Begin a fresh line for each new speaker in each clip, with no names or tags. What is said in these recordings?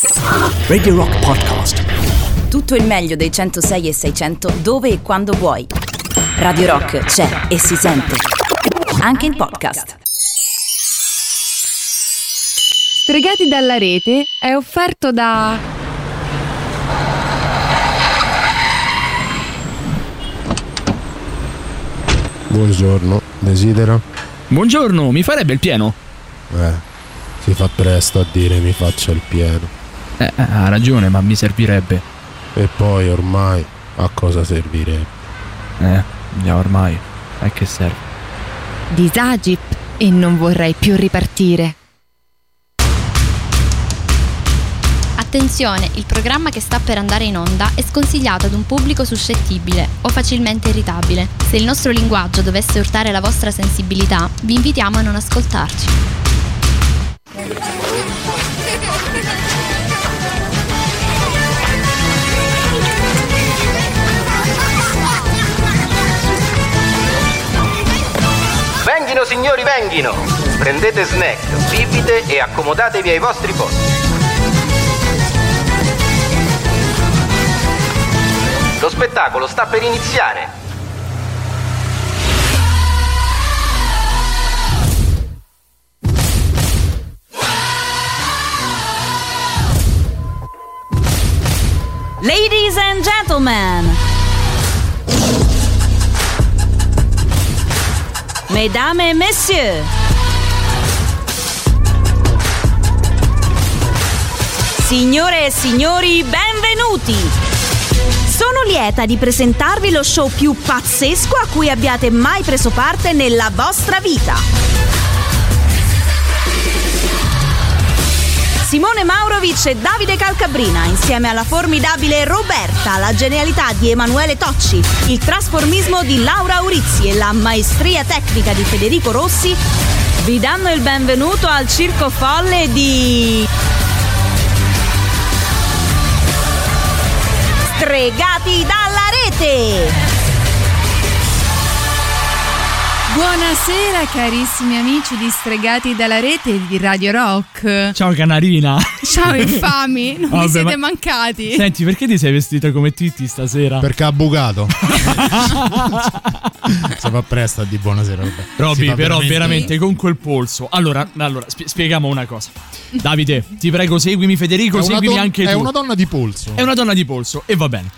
Radio Rock Podcast.
Tutto il meglio dei 106 e 600 dove e quando vuoi. Radio Rock c'è e si sente. Anche in podcast.
Stregati dalla rete è offerto da
Buongiorno, desidera?
Buongiorno, mi farebbe il pieno?
Eh, si fa presto a dire mi faccia il pieno.
Eh, ha ragione, ma mi servirebbe.
E poi ormai a cosa servirebbe?
Eh, già ormai. A che serve?
Disagip e non vorrei più ripartire.
Attenzione, il programma che sta per andare in onda è sconsigliato ad un pubblico suscettibile o facilmente irritabile. Se il nostro linguaggio dovesse urtare la vostra sensibilità, vi invitiamo a non ascoltarci.
Venghino signori, venghino! Prendete snack, bibite e accomodatevi ai vostri posti. Lo spettacolo sta per iniziare.
Ladies and gentlemen. Mesdames et messieurs. Signore e signori, benvenuti! Sono lieta di presentarvi lo show più pazzesco a cui abbiate mai preso parte nella vostra vita. Simone Maurovic e Davide Calcabrina, insieme alla formidabile Roberta, la genialità di Emanuele Tocci, il trasformismo di Laura Aurizzi e la maestria tecnica di Federico Rossi, vi danno il benvenuto al circo folle di. Stregati dalla rete!
Buonasera carissimi amici di Stregati dalla rete di Radio Rock.
Ciao canarina.
Ciao infami, non
Vabbè,
mi siete
ma-
mancati.
Senti, perché ti sei vestito come Titti stasera?
Perché ha bucato. si fa presto a di buonasera, vabbè.
Robby, però veramente...
veramente-
con quel polso. Allora, allora spie- spieghiamo una cosa. Davide, ti prego, seguimi Federico,
È
seguimi
don-
anche tu.
è una donna di polso.
È una donna di polso e va bene.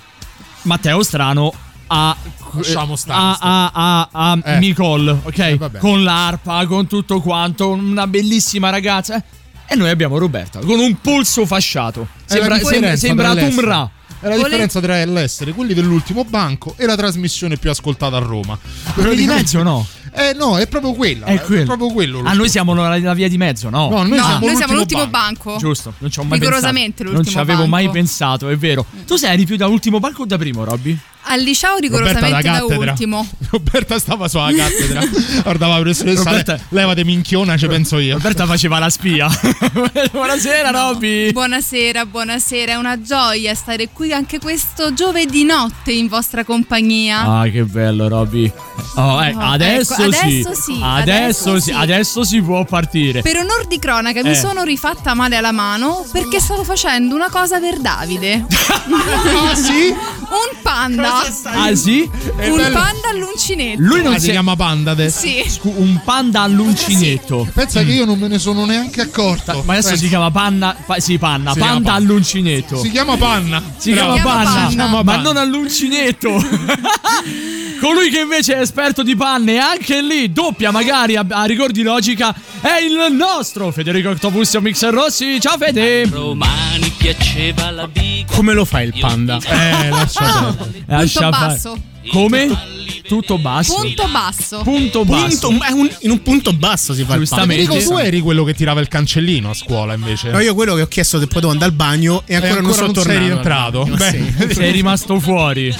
Matteo Strano ha
Lasciamo stare,
a, a, a, a
Eh.
Nicole, ok?
Eh,
con l'arpa, con tutto quanto, una bellissima ragazza. eh. E noi abbiamo Roberta con un polso fasciato.
È
Sembra, sembra, sembra
tra
Tomb
l'essere-
Ra.
È la differenza tra l'essere quelli dell'ultimo banco e la trasmissione più ascoltata a Roma.
Quelli di mezzo no.
Eh no, è proprio quella.
È quello.
proprio quello. lo
Ah, noi siamo la, la via di mezzo, no?
No, noi
No,
siamo
noi siamo
l'ultimo
l'ultimo
banco.
banco.
Giusto, non ci ho mai
Rigorosamente
pensato. Non ci
l'ultimo
avevo mai
banco.
pensato, è vero. Tu sei più da ultimo banco o da primo, Robby?
Al liceo rigorosamente
da
ultimo.
Roberta stava sulla cattedra. Guardava la professoressa.
Roberta-
le- Levate minchiona, ci penso io.
Roberta faceva la spia. Buonasera, Robby.
Buonasera, buonasera, è una gioia stare qui anche questo giovedì notte in vostra compagnia.
Ah, che bello, Robby. Oh, eh,
Oh,
adesso,
ecco,
sì.
adesso sì,
Adesso,
adesso
sì. Adesso si può partire.
Per onor di cronaca mi
Eh.
sono rifatta male alla mano perché stavo facendo una cosa per Davide.
Ah, sì?
Un panda.
Ah, sì?
Un panda all'uncinetto.
Lui non
Ah, si chiama Panda adesso.
Sì.
Scu- un panda all'uncinetto.
Pensa che io non me ne sono neanche accorto.
Ma adesso
Pensa.
si chiama panna. pa- sì, panna.
Si
panda
panna.
all'uncinetto.
Si chiama Panna.
Si
Bravo.
chiama panna,
panna.
ma non all'uncinetto. Colui che invece è esperto di panne, anche lì, doppia magari a, a rigor di logica, è il nostro Federico Octopusio Mixer Rossi. Ciao Fede!
Romani piaceva la biga.
Come lo fa il panda?
Eh, lascia perdere.
Come? Tutto basso.
Punto basso.
Punto basso.
Punto- è un- in un punto basso si fa il.
Giustamente.
Dico, tu eri quello che tirava il cancellino a scuola invece.
No, io quello che ho chiesto se potevo andare al bagno e
E
ancora, non sono
sei
tornato.
rientrato.
Ma
Beh,
sì.
Sei rimasto fuori.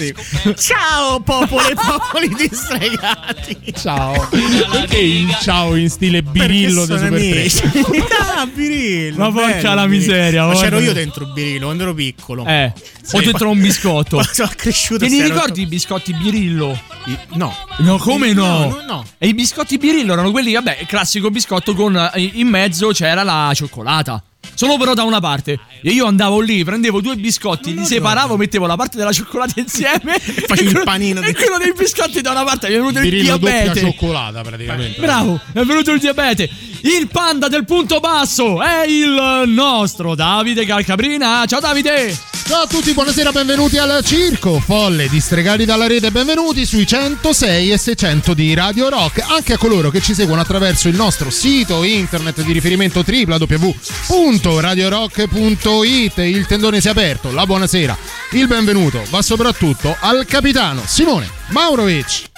Ciao popolo e popoli distregati.
ciao. Perché il ciao in stile birillo di Super 3?
amici. ah, Birillo.
Ma porca la miseria,
Ma c'ero io dentro Birillo quando ero piccolo.
Eh, o dentro un biscotto.
Quando sono cresciuto.
Te
era
ricordi i biscotti Birillo?
i- No.
No, come no?
No, no, no.
E i biscotti Birillo erano quelli, vabbè, il classico biscotto con eh, in mezzo c'era la cioccolata. Solo però da una parte. E io andavo lì, prendevo due biscotti, li separavo, mettevo la parte della cioccolata insieme. e
facevi il panino
E quello dei biscotti da una parte mi è venuto il diabete.
cioccolata praticamente.
Bravo, è venuto il diabete. Il panda del punto basso è il nostro Davide Calcabrina. Ciao Davide!
Ciao a tutti, buonasera, benvenuti al circo. Folle, distregati dalla rete, benvenuti sui 106 e 600 di Radio Rock. Anche a coloro che ci seguono attraverso il nostro sito internet di riferimento www.radiorock.it. Il tendone si è aperto, la buonasera, il benvenuto va soprattutto al capitano Simone Maurovic.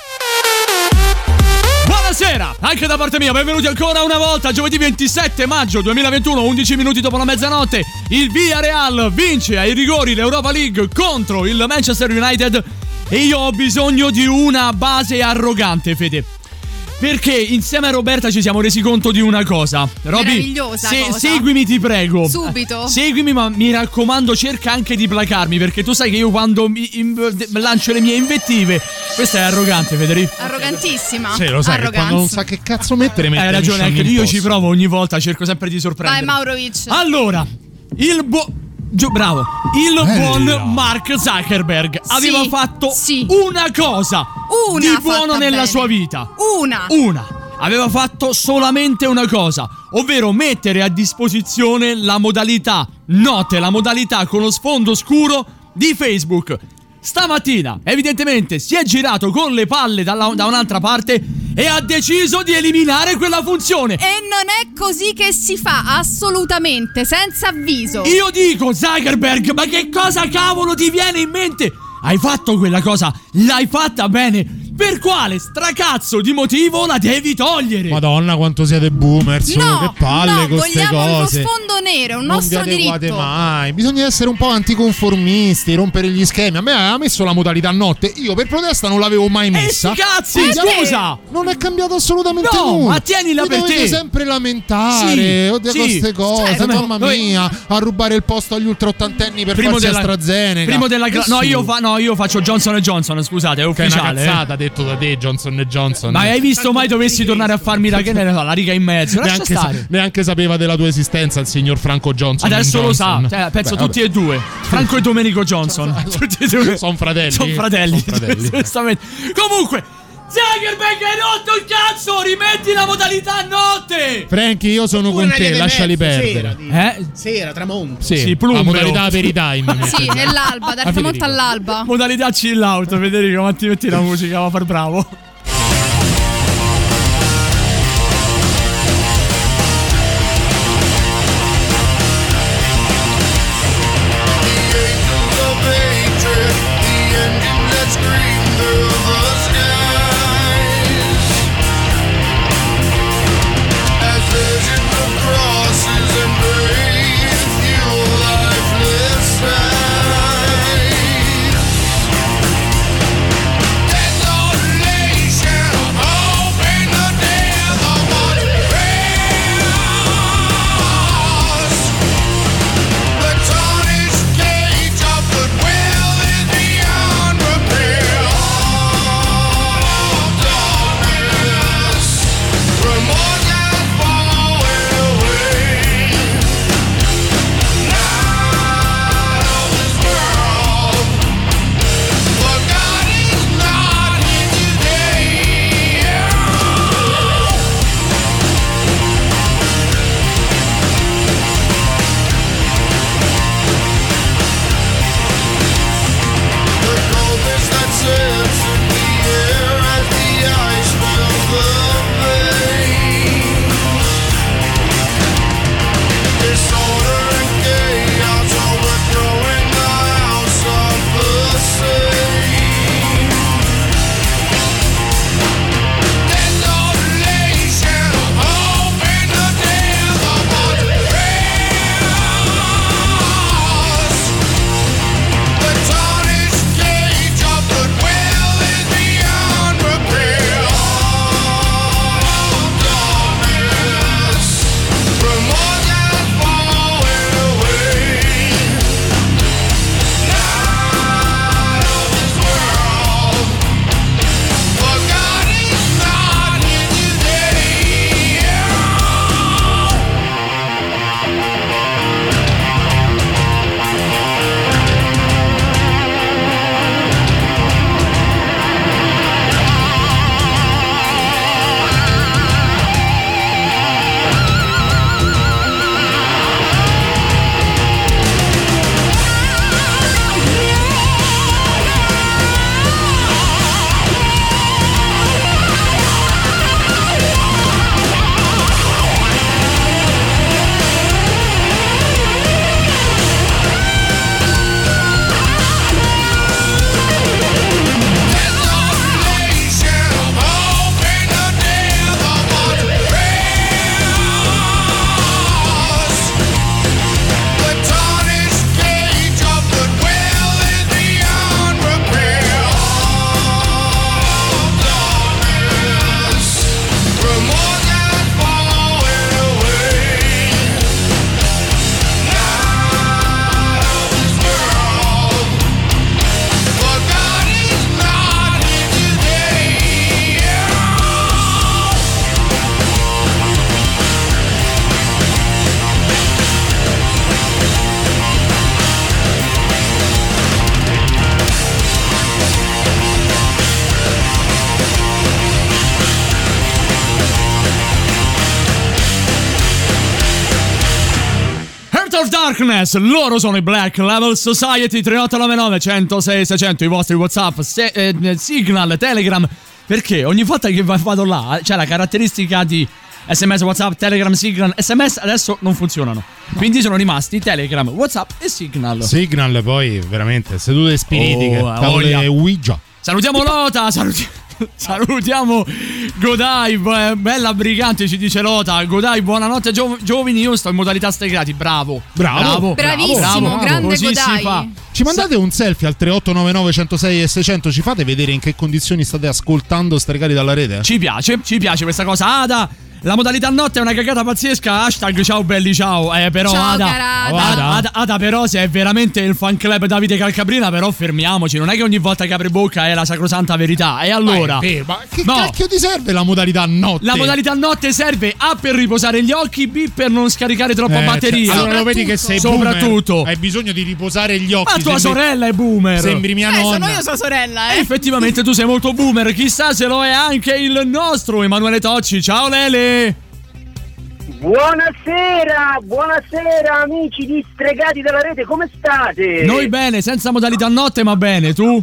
Buonasera, anche da parte mia, benvenuti ancora una volta. Giovedì 27 maggio 2021, 11 minuti dopo la mezzanotte. Il Villarreal vince ai rigori l'Europa League contro il Manchester United. E io ho bisogno di una base arrogante, Fede. Perché insieme a Roberta ci siamo resi conto di una cosa. Roby,
Meravigliosa cosa.
seguimi, ti prego.
Subito.
Seguimi, ma mi raccomando, cerca anche di placarmi. Perché tu sai che io quando mi in- lancio le mie invettive. Questa è arrogante, Federico.
Arrogantissima.
Sì, lo sai che quando non sa che cazzo mettere, mette
Hai ragione, anche io ci provo ogni volta, cerco sempre di sorprendere.
Vai Maurovic.
Allora, il buon. Bravo, il
Bella.
buon Mark Zuckerberg aveva
Sì,
fatto
sì.
una cosa
Una
di buono nella
bene.
sua vita.
Una.
Una. Aveva fatto solamente una cosa, ovvero mettere a disposizione la modalità note, la modalità con lo sfondo scuro di Facebook. Stamattina, evidentemente, si è girato con le palle dalla- da un'altra parte e ha deciso di eliminare quella funzione.
E non è così che si fa, assolutamente, senza avviso.
Io dico, Zuckerberg, ma che cosa cavolo ti viene in mente? Hai fatto quella cosa, l'hai fatta bene. Per quale stracazzo di motivo la devi togliere?
Madonna, quanto siete boomer, su,
No,
che palle
no,
con queste
vogliamo
cose.
uno sfondo nero, un
non
nostro
vi adeguate
diritto.
mai. Bisogna essere un po' anticonformisti, rompere gli schemi. A me ha messo la modalità notte. Io per protesta non l'avevo mai
E
messa.
sti cazzi,
Eh,
scusa!
Non è cambiato assolutamente
No,
nulla.
ma tienila
Vi
per
dovete
te.
sempre lamentare.
Sì,
Oddio,
sì.
queste cose.
Certo,
mamma
noi-
mia, a rubare il posto agli ultra ottantenni per
Primo
farsi
della,
AstraZeneca.
primo della gra- no, io fa- no, io faccio Johnson Johnson, scusate, è
Che è una
ufficiale. eh.
cazzata detto da te, Johnson Johnson.
Ma hai visto mai dovessi tornare a farmi la, che ne so, la riga in mezzo? Lascia
neanche, sa-
stare.
neanche sapeva della tua esistenza il signor Franco Johnson.
Adesso lo sa, cioè, penso
Beh,
tutti e due. Franco e Domenico Johnson. tutti e due.
Sono fratelli.
Sono fratelli.
Son fratelli.
Comunque, Zuckerberg hai rotto il cazzo! Rimetti la modalità notte!
Franky, io sono con te, lasciali
mezzo,
perdere.
Sera,
Eh?
sera, tramonto.
Sì,
Sì,
la modalità per i time.
Sì, nell'alba, dal
Ah,
tramonto all'alba.
Modalità chill out, Federico, ma ti metti la musica, va a far bravo. Darkness, loro sono i Black Level Society 3899 106 600 i vostri WhatsApp, se- eh, Signal, Telegram. Perché ogni volta che va- vado là c'è la caratteristica di SMS, WhatsApp, Telegram, Signal, SMS adesso non funzionano. Quindi sono rimasti Telegram, WhatsApp e Signal.
Signal poi veramente sedute spiritiche,
Oh,
tavole
voglia.
Ouija.
Salutiamo Lota, saluti- salutiamo Godai, b- bella brigante ci dice Lota. Godai, buonanotte gio- giovani, io sto in modalità stregati, bravo.
Bravo.
Bravissimo, grande
Così
Godai.
si fa.
Ci mandate un selfie al 3899 106 e 600, ci fate vedere in che condizioni state ascoltando Stregati dalla rete?
Ci piace, ci piace questa cosa. Ada, la modalità notte è una cagata pazzesca. Hashtag ciao belli ciao. Eh, però
Ciao,
Ada,
cara Ada.
Ada, Ada, Ada, però se è veramente il fan club Davide Calcabrina, però fermiamoci. Non è che ogni volta che apre bocca è la sacrosanta verità. E allora?
Ma, è ma che
No.
cacchio ti serve la modalità notte?
La modalità notte serve A per riposare gli occhi, B per non scaricare troppa
Eh,
batteria.
cioè, allora lo vedi che sei
Soprattutto.
boomer, hai bisogno di riposare gli occhi.
Ma tua
sembri-
sorella è boomer.
Sembri mia
Eh,
nonna.
sono io sua sorella,
Eh,
eh.
Effettivamente tu sei molto boomer, chissà se lo è anche il nostro Emanuele Tocci. Ciao Lele!
Buonasera, buonasera amici di Stregati della Rete, come state?
Noi bene, senza modalità notte, ma bene, tu?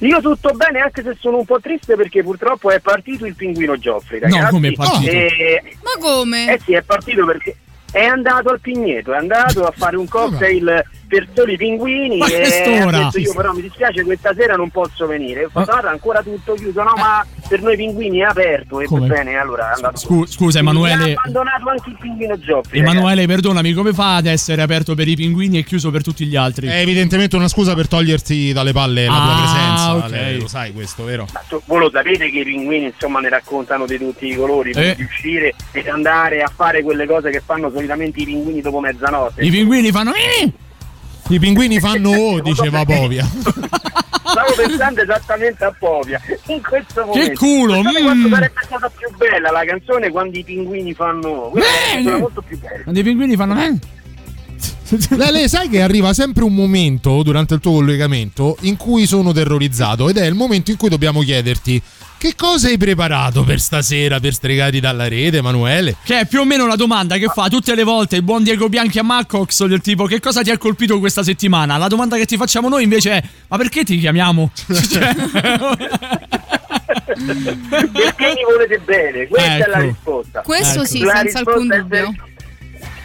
Io tutto bene, anche se sono un po' triste perché purtroppo è partito il pinguino Gioffri, ragazzi.
No, come è partito?
Eh,
Ma come?
eh sì, è partito perché è andato al Pigneto, è andato a fare un cocktail per soli pinguini
Ma
e ha detto io però mi dispiace questa sera non posso venire. Ho fatto, "Guarda, ancora tutto chiuso, no ma per noi pinguini è aperto e
Come?
bene, allora.
Scu- scusa
Mi ha
Emanuele.
abbandonato anche il pinguino Gioffri.
Emanuele, perdonami, come fa ad essere aperto per i pinguini e chiuso per tutti gli altri?
È evidentemente una scusa per toglierti dalle palle la tua
Ah,
presenza.
ok.
Lele, lo sai questo, vero?
ragazzi. Voi lo sapete che i pinguini insomma ne raccontano di tutti i colori,
Eh.
di uscire ed andare a fare quelle cose che fanno solitamente i pinguini dopo mezzanotte.
I pinguini fanno. "Eh!"
I pinguini fanno oh, diceva Povia.
Stavo pensando esattamente a Povia in questo momento.
culo,
Pensate
mm.
sarebbe stata più bella la canzone quando i pinguini fanno. Canzone molto più bella.
Quando i pinguini fanno. "Eh!"
Lele, sai che arriva sempre un momento durante il tuo collegamento in cui sono terrorizzato ed è il momento in cui dobbiamo chiederti che cosa hai preparato per stasera per Stregati dalla rete, Emanuele?
Che è più o meno la domanda che fa tutte le volte il buon Diego Bianchi a Maccox del tipo che cosa ti ha colpito questa settimana? La domanda che ti facciamo noi invece è ma perché ti chiamiamo? Cioè,
Perché mi volete bene? Questa è la
Ecco.
risposta.
Questo
Ecco.
sì,
La
senza alcun
risposta è
dubbio.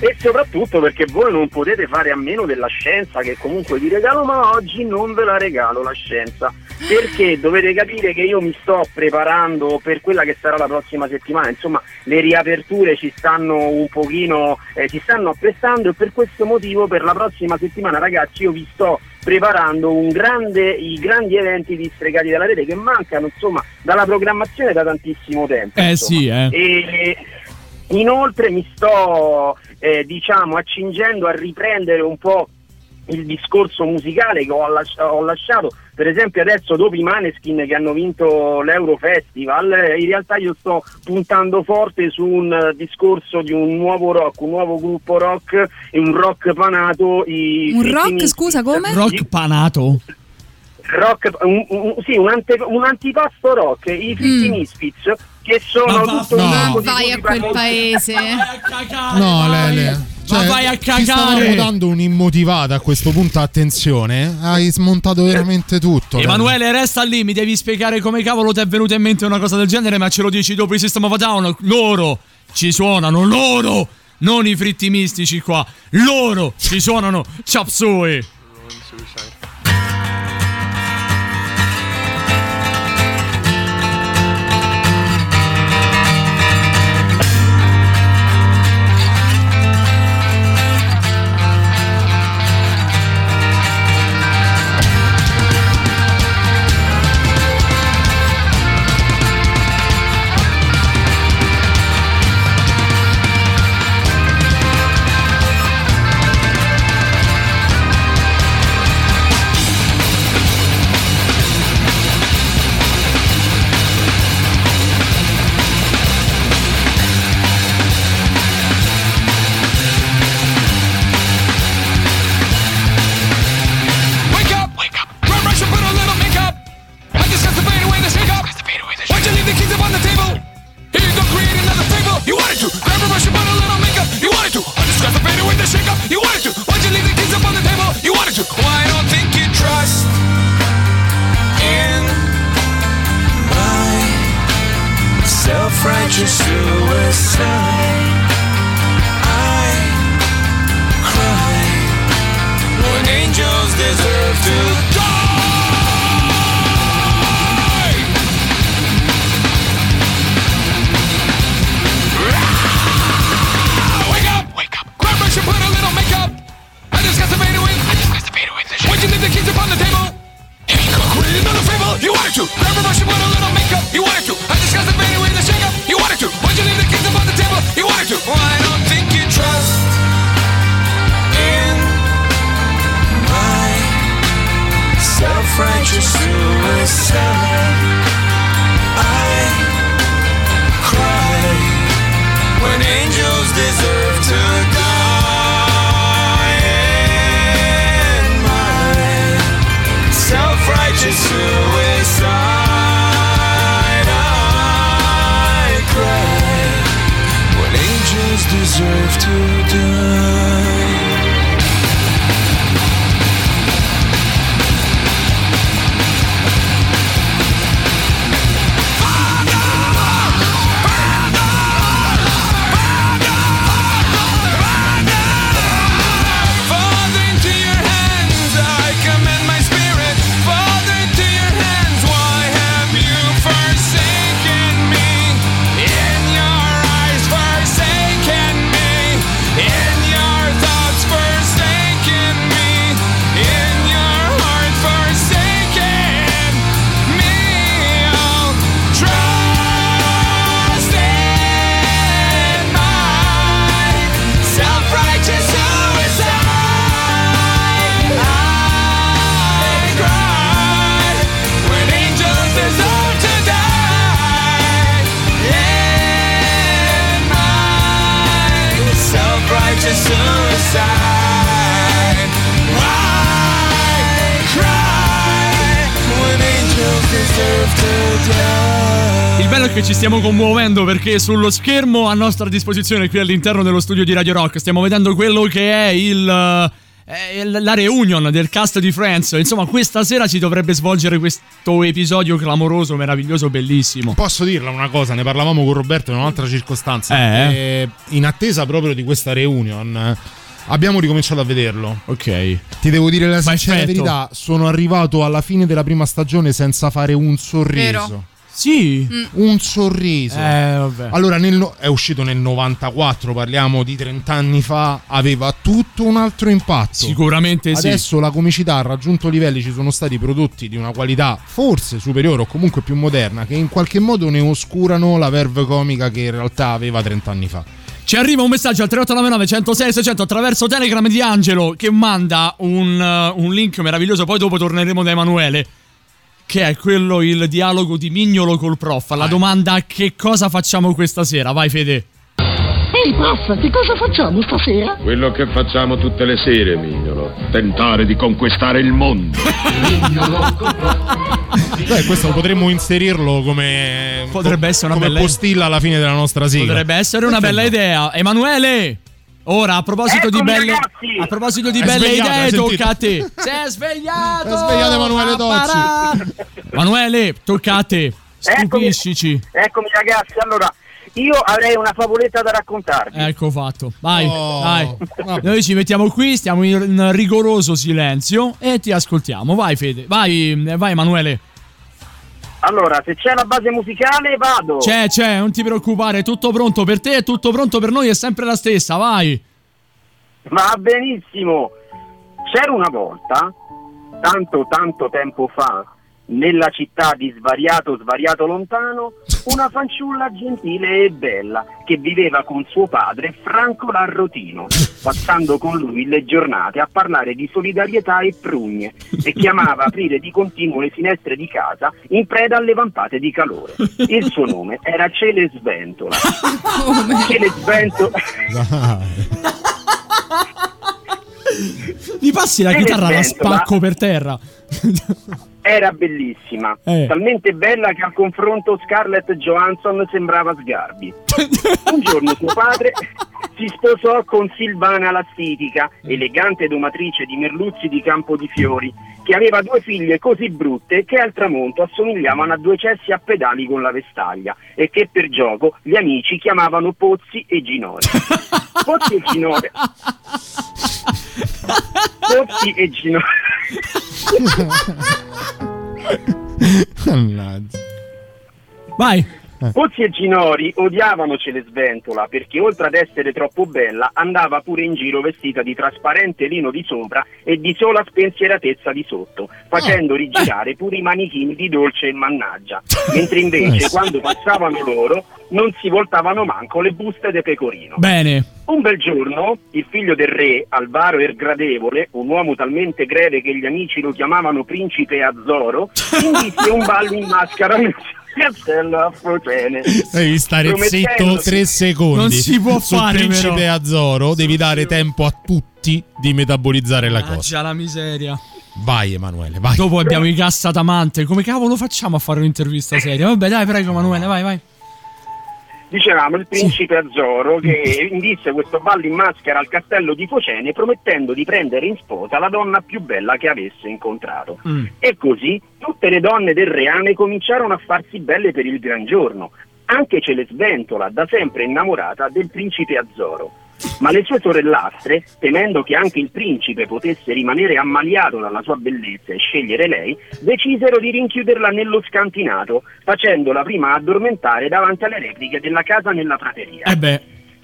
E soprattutto perché voi non potete fare a meno della scienza che comunque vi regalo, ma oggi non ve la regalo la scienza. Perché dovete capire che io mi sto preparando per quella che sarà la prossima settimana. Insomma, le riaperture ci stanno un pochino, eh, ci stanno apprestando e per questo motivo per la prossima settimana, ragazzi, io vi sto preparando un grande, i grandi eventi di Stregati della Rete che mancano, insomma, dalla programmazione da tantissimo tempo.
Eh
insomma.
sì, eh.
E inoltre mi sto eh, diciamo accingendo a riprendere un po' il discorso musicale che ho, lasci- ho lasciato per esempio adesso dopo i Maneskin che hanno vinto l'Eurofestival eh, in realtà io sto puntando forte su un eh, discorso di un nuovo rock un nuovo gruppo rock e un rock panato i
Un rock, scusa, come?
Rock panato?
Rock un, un- sì, un, ante- un antipasto rock i Fritz
Mm.
Misfits che sono
Ma
tutto
va-
un
no.
Vai a quel paese.
No, Lele. Cioè,
Ma vai a
Ti stavamo
cagare!
dando un'immotivata a questo punto, attenzione. Hai smontato veramente tutto. Lele.
Emanuele, resta lì, mi devi spiegare come cavolo ti è venuta in mente una cosa del genere, ma ce lo dici dopo il System of Down. Loro ci suonano, loro! Non i fritti mistici qua, loro ci suonano Chop Suey.
Thank
che ci stiamo commuovendo perché sullo schermo a nostra disposizione qui all'interno dello studio di Radio Rock stiamo vedendo quello che è il... eh, la reunion del cast di Friends. Insomma, questa sera si dovrebbe svolgere questo episodio clamoroso, meraviglioso, bellissimo.
Posso dirla una cosa, ne parlavamo con Roberto in un'altra circostanza.
Eh?
Eh, in attesa proprio di questa reunion, eh, abbiamo ricominciato a vederlo.
Ok.
Ti devo dire la sincera verità, sono arrivato alla fine della prima stagione senza fare un sorriso.
Vero.
Sì.
Un sorriso.
Eh, vabbè.
Allora, nel è uscito nel 94, parliamo di 30 anni fa, aveva tutto un altro impatto.
Sicuramente sì.
Adesso la comicità ha raggiunto livelli, ci sono stati prodotti di una qualità forse superiore o comunque più moderna che in qualche modo ne oscurano la verve comica che in realtà aveva 30 anni fa.
Ci arriva un messaggio al 3899 106 600 attraverso Telegram di Angelo che manda un, uh, un link meraviglioso. Poi dopo torneremo da Emanuele. Che è quello il dialogo di Mignolo col prof. La domanda che cosa facciamo questa sera? Vai, Fede.
Ehi, prof, che cosa facciamo stasera?
Quello che facciamo tutte le sere, mignolo. Tentare di conquistare il mondo.
Beh, questo potremmo inserirlo come
Potrebbe essere una
come
bella
postilla alla fine della nostra sigla.
Potrebbe essere una bella idea. Emanuele! Ora, a proposito di
Eccomi,
belle,
ragazzi!
a proposito di
È
belle
svegliato, hai
idee,
sentito?
tocca a te. Si è svegliato!
È svegliato Emanuele.
Papparà. Emanuele, tocca a te. Stupiscici.
Eccomi ragazzi, allora io avrei una favoletta da raccontarvi.
Ecco fatto. Vai,
Oh,
vai.
vabbè.
Noi ci mettiamo qui, stiamo in rigoroso silenzio e ti ascoltiamo. Vai, Fede. Vai, vai Emanuele.
Allora, se c'è la base musicale vado.
C'è, c'è, non ti preoccupare, è tutto pronto per te, è tutto pronto per noi, è sempre la stessa, vai.
Va benissimo. C'era una volta, tanto tanto tempo fa, nella città di svariato svariato lontano, una fanciulla gentile e bella che viveva con suo padre Franco Larrotino, passando con lui le giornate a parlare di solidarietà e prugne e chiamava a aprire di continuo le finestre di casa in preda alle vampate di calore. Il suo nome era Cele Sventola. Cele Sventola.
Mi passi la
Che
chitarra, la
sventola?
spacco per terra.
Era bellissima,
Eh.
talmente bella che al confronto Scarlett Johansson sembrava Sgarbi. Un giorno suo padre si sposò con Silvana Lassitica, elegante domatrice di merluzzi di Campo di Fiori, che aveva due figlie così brutte che al tramonto assomigliavano a due cessi a pedali con la vestaglia e che per gioco gli amici chiamavano Pozzi e Ginori. Pozzi e Ginori. Pozzi e Ginori.
Mannaggia.
Vai.
Pozzi e Ginori odiavano Celesventola perché oltre ad essere troppo bella andava pure in giro vestita di trasparente lino di sopra e di sola spensieratezza di sotto, facendo rigirare pure i manichini di dolce e mannaggia, mentre invece quando passavano loro non si voltavano manco le buste de pecorino.
Bene.
Un bel giorno, il figlio del re, Alvaro Ergradevole, un uomo talmente greve che gli amici lo chiamavano principe Azzoro, indisse un ballo in maschera castello a Focene.
Devi stare zitto tre secondi.
Non si può
Sul
fare,
principe
però.
Azzoro devi dare tempo a tutti di metabolizzare la cosa.
Già la miseria.
Vai Emanuele, vai.
Dopo abbiamo i cassatamante. Come cavolo facciamo a fare un'intervista seria? Vabbè, dai, prego, Emanuele, vai, vai.
Dicevamo il principe Azzoro che indisse questo ballo in maschera al castello di Focene promettendo di prendere in sposa la donna più bella che avesse incontrato.
Mm.
E così tutte le donne del reame cominciarono a farsi belle per il gran giorno. Anche Celesventola, da sempre innamorata del principe Azzoro. Ma le sue sorellastre, temendo che anche il principe potesse rimanere ammaliato dalla sua bellezza e scegliere lei, decisero di rinchiuderla nello scantinato, facendola prima addormentare davanti alle repliche della casa nella prateria.
Eh.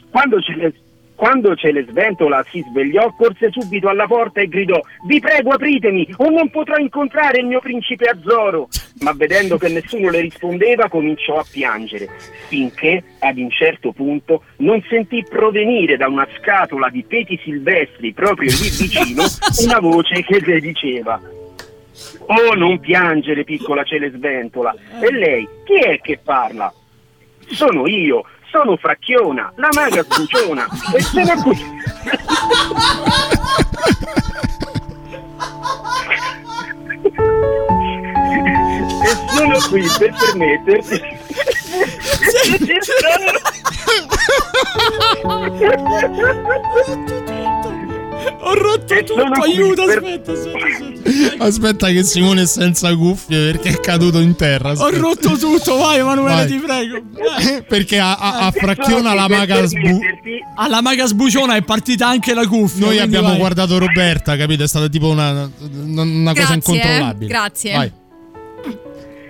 Quando Cele- quando Celesventola si svegliò, corse subito alla porta e gridò: Vi prego, apritemi, o non potrò incontrare il mio principe Azzoro. Ma vedendo che nessuno le rispondeva, cominciò a piangere, finché ad un certo punto non sentì provenire da una scatola di peti silvestri proprio lì vicino una voce che le diceva. Oh, non piangere, piccola Celesventola. E lei, chi è che parla? Sono io, sono Fracchiona, la maga sbuciona, e sono qui. e sono qui per permetterti.
Ho rotto
E sono
tutto,
qui
aiuto,
per-
aspetta, aspetta, aspetta.
Aspetta che Simone è senza cuffie perché è caduto in terra.
Ho
aspetta.
rotto tutto, vai Emanuele,
Vai.
ti prego.
perché a, a- a Fracchiona la maga sbu-
Alla maga sbuciona è partita anche la cuffia.
Noi abbiamo
vai.
guardato Roberta, capito? È stata tipo una, una- una cosa
Grazie,
incontrollabile.
eh. Grazie.
Vai.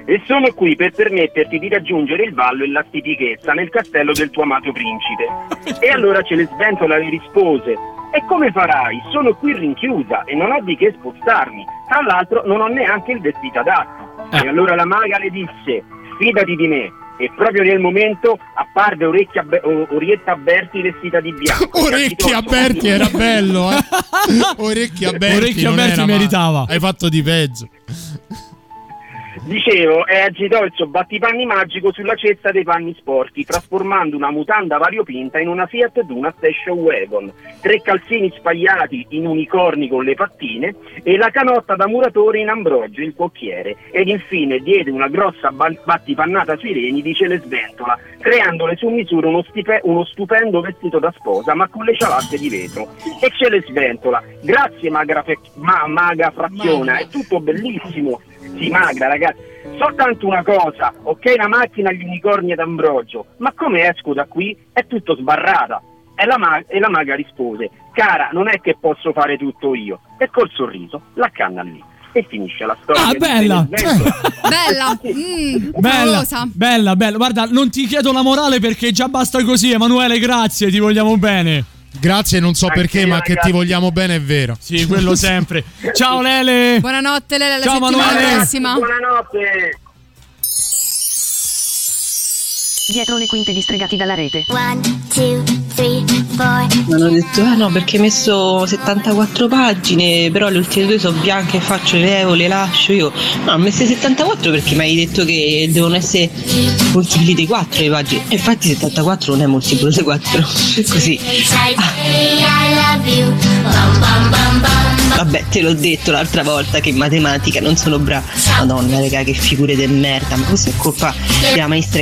E sono qui per permetterti di raggiungere il ballo e la stitichezza nel castello del tuo amato principe. E allora Celesventola le rispose: E come farai? Sono qui rinchiusa e non ho di che spostarmi. Tra l'altro non ho neanche il vestito adatto. E allora la maga le disse: Fidati di me. E proprio nel momento apparve Orecchia Be- Orietta Berti vestita di bianco.
Orecchi a Berti era bello, eh. Orecchi a Berti,
Orecchi a
non
Berti meritava.
Hai fatto di peggio.
Dicevo, e agitò il suo battipanni magico sulla cesta dei panni sporchi, trasformando una mutanda variopinta in una Fiat ed una station wagon, tre calzini spagliati in unicorni con le pattine e la canotta da muratore in Ambrogio, il cocchiere, ed infine diede una grossa ba- battipannata sui reni di Celesventola, creandole su misura uno, stipe- uno stupendo vestito da sposa, ma con le ciabatte di vetro. E Celesventola, grazie magra, fe- ma- maga Fracchiona, è tutto bellissimo. Sì, magra, ragazzi. Soltanto una cosa, ok la macchina agli unicorni ad Ambrogio, ma come esco da qui? È tutto sbarrata. E la, ma- e la maga rispose, cara, non è che posso fare tutto io. E col sorriso la canna lì. E finisce la storia.
Ah, bella!
Celesventola.
Bella, mm,
Bella, bella, bella. Guarda, non ti chiedo la morale perché già basta così, Emanuele. Grazie, ti vogliamo bene.
Grazie, non so
Anche
perché, ma che
ragazzi.
ti vogliamo bene è vero.
Sì, quello sempre. Ciao Lele.
Buonanotte, Lele, alla
Ciao,
settimana
Manuele.
prossima.
Buonanotte.
Dietro le quinte distregati dalla rete.
Mi hanno detto, ah no, perché hai messo 74 pagine, però le ultime due sono bianche, faccio le levo, le lascio io. No, ho messe 74 perché mi hai detto che devono essere multipli di 4 le pagine. E infatti 74 non è multiplo di 4. È così. Vabbè, te l'ho detto l'altra volta che in matematica non sono brava. Madonna, raga, che figure de merda, ma questa è colpa della maestra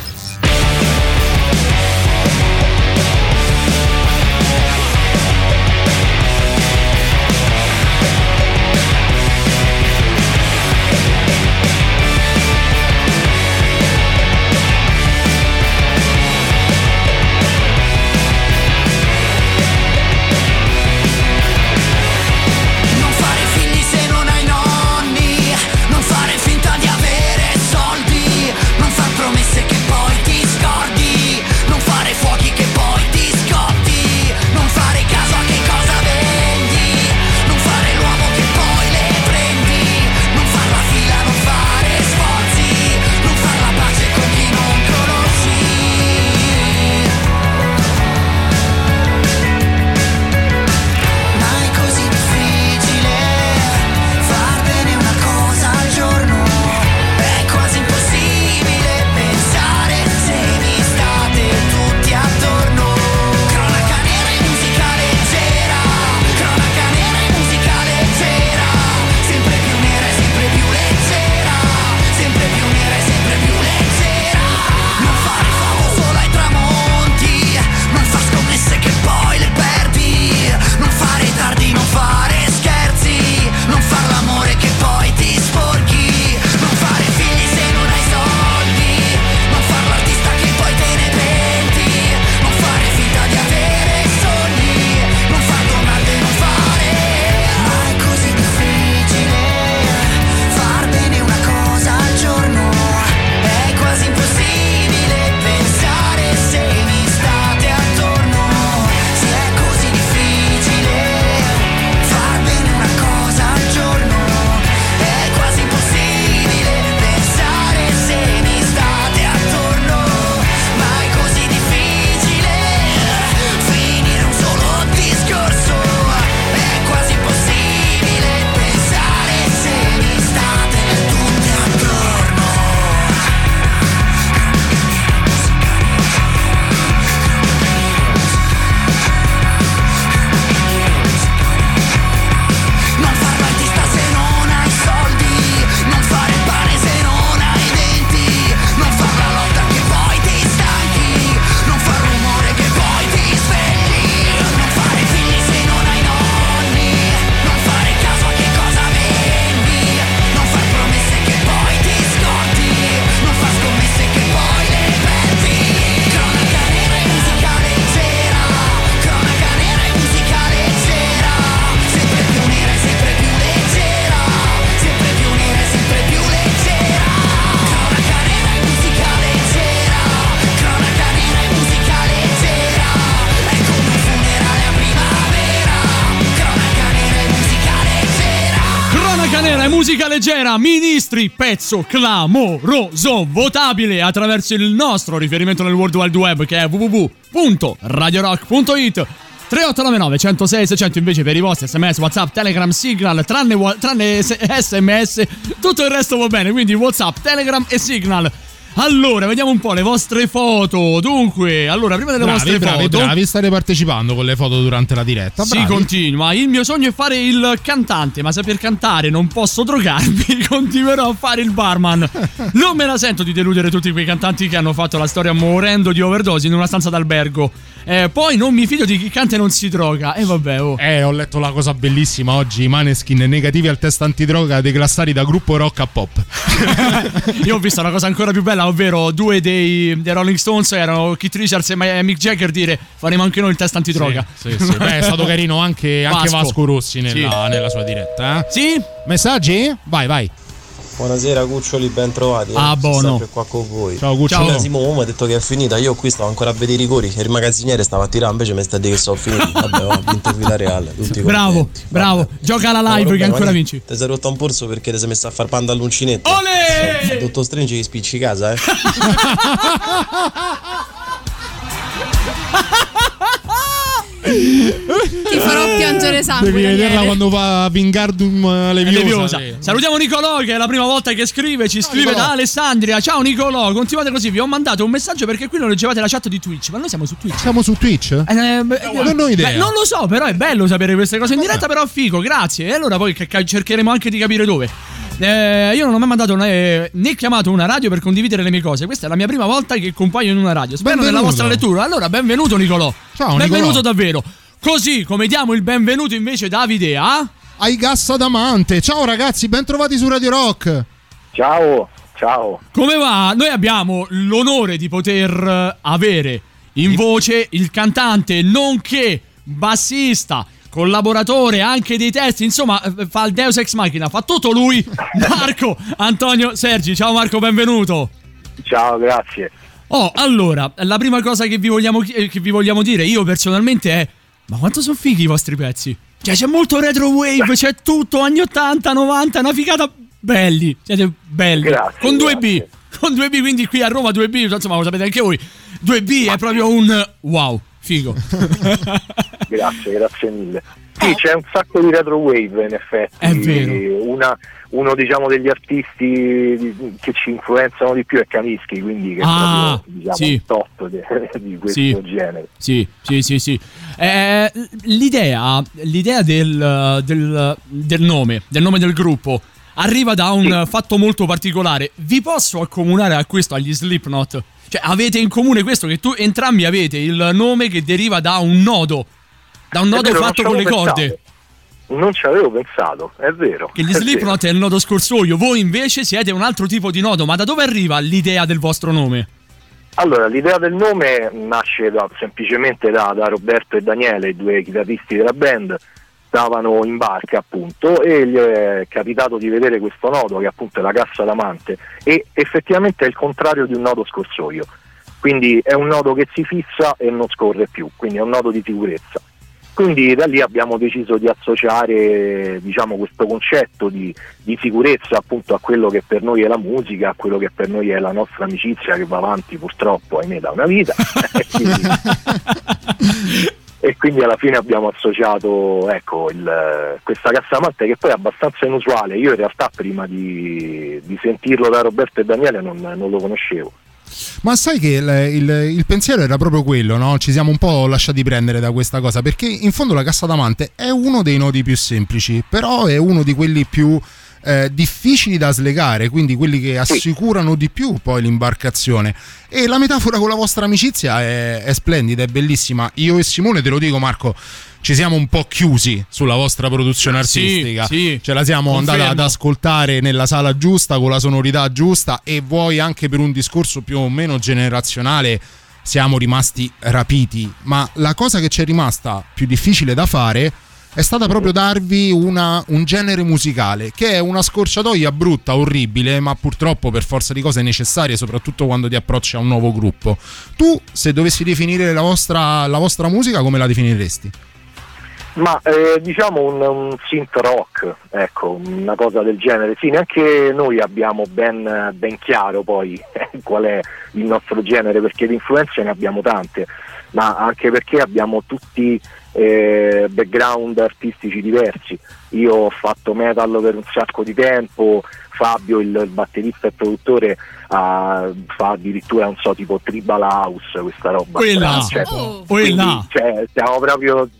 Leggera,
ministri, pezzo clamoroso, votabile attraverso il nostro riferimento nel World Wide Web che è www.radiorock.it 3899 106 600 invece per i vostri sms, whatsapp, telegram, signal, tranne, tranne sms, tutto il resto va bene, quindi whatsapp, telegram e signal. Allora, vediamo un po' le vostre foto. Dunque, allora, prima delle
Bravi,
vostre
bravi,
foto...
bravi, state partecipando con le foto durante la diretta.
Si
bravi.
continua. Il mio sogno è fare il cantante, ma se per cantare non posso drogarmi, continuerò a fare il barman. Non me la sento di deludere tutti quei cantanti che hanno fatto la storia morendo di overdose in una stanza d'albergo. Eh, poi non mi fido di chi canta e non si droga. E vabbè, oh.
Eh, ho letto la cosa bellissima oggi. I Maneskin negativi al test antidroga declassati da gruppo rock a pop.
Io ho visto una cosa ancora più bella, ovvero due dei, dei Rolling Stones erano Keith Richards e Mick Jagger dire faremo anche noi il test antidroga.
Sì, sì. Beh, è stato carino anche, anche
Vasco.
Vasco Rossi nella,
Sì.
nella sua diretta. Eh?
Sì?
Messaggi? Vai, vai.
Buonasera cuccioli, ben trovati.
Ah,
Sono
buono.
sempre qua con voi.
Ciao, Cucciolo.
Ciao. Simo mi ha detto che è finita. Io qui stavo ancora a vedere i rigori. Il magazziniere stava a tirare, invece mi sta a dire che sono finiti. Vabbè, ho vinto il Villarreal. Tutti
Bravo, bravo. Gioca la
No,
live
vabbè,
che ancora
ma
vinci.
Ti sei rotto un polso perché ti sei messo a far panda all'uncinetto.
Ole!
Dottor Strange che spicci casa, eh.
Ti farò piangere sangue.
Devi
Daniele.
vederla quando va a Vingardum eh, Leviosa.
Leviosa. Salutiamo Nicolò che è la prima volta che scrive, ci scrive
Nicolò.
da Alessandria. Ciao Nicolò, continuate così. Vi ho mandato un messaggio perché qui non leggevate la chat di Twitch, ma noi siamo su Twitch.
Siamo su Twitch?
Eh, beh,
non ho idea.
beh, non lo so, però è bello sapere queste cose in diretta, però figo, grazie. E allora poi cercheremo anche di capire dove. eh, io non ho mai mandato né, né chiamato una radio per condividere le mie cose. Questa è la mia prima volta che compaio in una radio. Spero nella
Benvenuto.
vostra lettura. Allora, benvenuto Nicolò.
Ciao,
benvenuto
Nicolò.
davvero. Così come diamo il benvenuto invece Davide a
Ai Gas Adamante. Ciao ragazzi, ben trovati su Radio Rock.
Ciao, ciao.
Come va? Noi abbiamo l'onore di poter eh, avere in voce il cantante, nonché bassista, collaboratore anche dei testi, insomma, eh, fa il Deus Ex Machina, fa tutto lui, Marco Antonio Sergi. Ciao Marco, benvenuto.
Ciao, grazie.
Oh, allora, la prima cosa che vi vogliamo, che vi vogliamo dire io personalmente è: ma quanto sono fighi i vostri pezzi? Cioè, c'è molto retro wave, c'è tutto anni 80, 90, una figata belli. Siete belli.
Grazie,
Con 2B.
grazie.
Con 2B, quindi qui a Roma 2B, insomma, lo sapete anche voi. 2B è proprio un wow, figo.
Grazie, grazie mille. Sì, c'è un sacco di retro wave in effetti.
È vero.
Una- uno diciamo degli artisti di- che ci influenzano di più è Kanischi, quindi che
Ah,
è proprio diciamo,
sì.
top de- di questo
Sì.
genere.
Sì, sì, sì, sì. Eh, l'idea, l'idea del, del- del nome, del nome del gruppo, arriva da un fatto molto particolare. Vi posso accomunare a questo, agli Slipknot? Cioè, avete in comune questo, che tu entrambi avete il nome che deriva da un nodo. Da un
È
nodo
vero,
fatto con le
avevo
corde.
Non ci avevo pensato, è vero.
Che gli. Slipknot è il nodo scorsoio, voi invece siete un altro tipo di nodo. Ma da dove arriva l'idea del vostro nome?
Allora, l'idea del nome nasce da- semplicemente da, da Roberto e Daniele, i due chitarristi della band, stavano in barca appunto e gli è capitato di vedere questo nodo che appunto è la cassa d'amante e effettivamente è il contrario di un nodo scorsoio, quindi è un nodo che si fissa e non scorre più, quindi è un nodo di sicurezza. Quindi da lì abbiamo deciso di associare diciamo, questo concetto di, di sicurezza appunto a quello che per noi è la musica, a quello che per noi è la nostra amicizia che va avanti purtroppo ahimè da una vita. e, quindi, alla fine abbiamo associato ecco, il- questa cassamante che poi è abbastanza inusuale. Io in realtà prima di, di sentirlo da Roberto e Daniele non, non lo conoscevo.
Ma sai che il, il- il pensiero era proprio quello, no? Ci siamo un po' lasciati prendere da questa cosa, perché in fondo la cassa d'amante è uno dei nodi più semplici, però è uno di quelli più eh, difficili da slegare, quindi quelli che assicurano di più poi l'imbarcazione. E la metafora con la vostra amicizia è, è splendida, è bellissima. Io e Simone, te lo dico Marco, ci siamo un po' chiusi sulla vostra produzione
Sì,
artistica.
sì.
Ce la siamo
Confermo.
ad ascoltare nella sala giusta, con la sonorità giusta e vuoi anche per un discorso più o meno generazionale siamo rimasti rapiti. Ma la cosa che ci è rimasta più difficile da fare è stata proprio darvi una- un genere musicale che è una scorciatoia brutta, orribile, ma purtroppo per forza di cose necessarie, soprattutto quando ti approcci a un nuovo gruppo. Tu, se dovessi definire la vostra, la vostra musica, come la definiresti?
Ma eh, diciamo un, un synth rock, ecco, una cosa del genere. Sì, neanche noi abbiamo ben, ben chiaro poi qual è il nostro genere, perché di influenze ne abbiamo tante, ma anche perché abbiamo tutti eh, background artistici diversi. Io ho fatto metal per un sacco di tempo, Fabio, il, batterista e produttore, ah, fa addirittura, non so, tipo tribal house, questa roba.
Quella.
Cioè,
Oh. Quella.
cioè, siamo proprio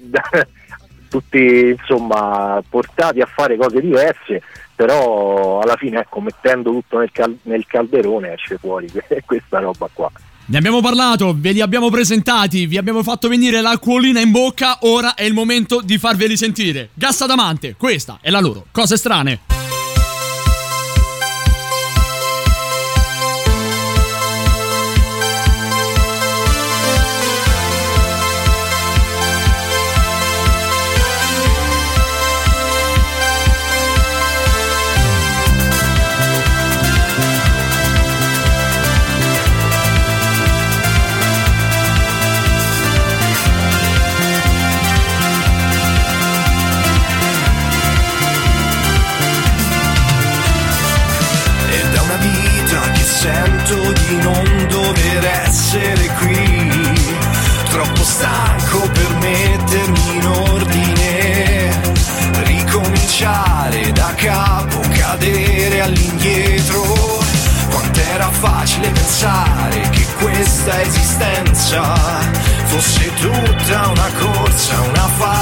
tutti insomma portati a fare cose diverse però alla fine ecco mettendo tutto nel, cal- nel calderone esce fuori questa roba qua
Ne abbiamo parlato, ve li abbiamo presentati, vi abbiamo fatto venire l'acquolina in bocca, ora è il momento di farveli sentire. Gas Adamante, questa è la loro Cose strane.
Facile pensare che questa esistenza fosse tutta una corsa, una farsa.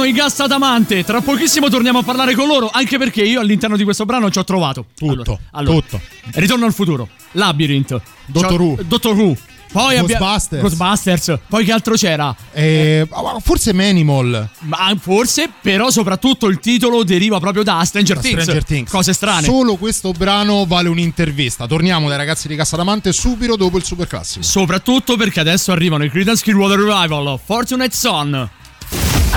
Sono i gas adamante. Tra pochissimo torniamo a parlare con loro. Anche perché io all'interno di questo brano ci ho trovato
Tutto,
allora,
tutto.
Ritorno al futuro. Labyrinth.
Dottor Who.
Dottor Who. Poi
Ghostbusters.
Ghostbusters. Poi che altro c'era?
Eh, forse Manimal.
Ma forse, però, soprattutto il titolo deriva proprio da Stranger,
Da
Things.
Stranger Things.
Cose strane.
Solo questo brano vale un'intervista. Torniamo dai ragazzi di Cassadamante subito dopo il super classico.
Soprattutto perché adesso arrivano i Creedence Clearwater Revival, Fortunate Son.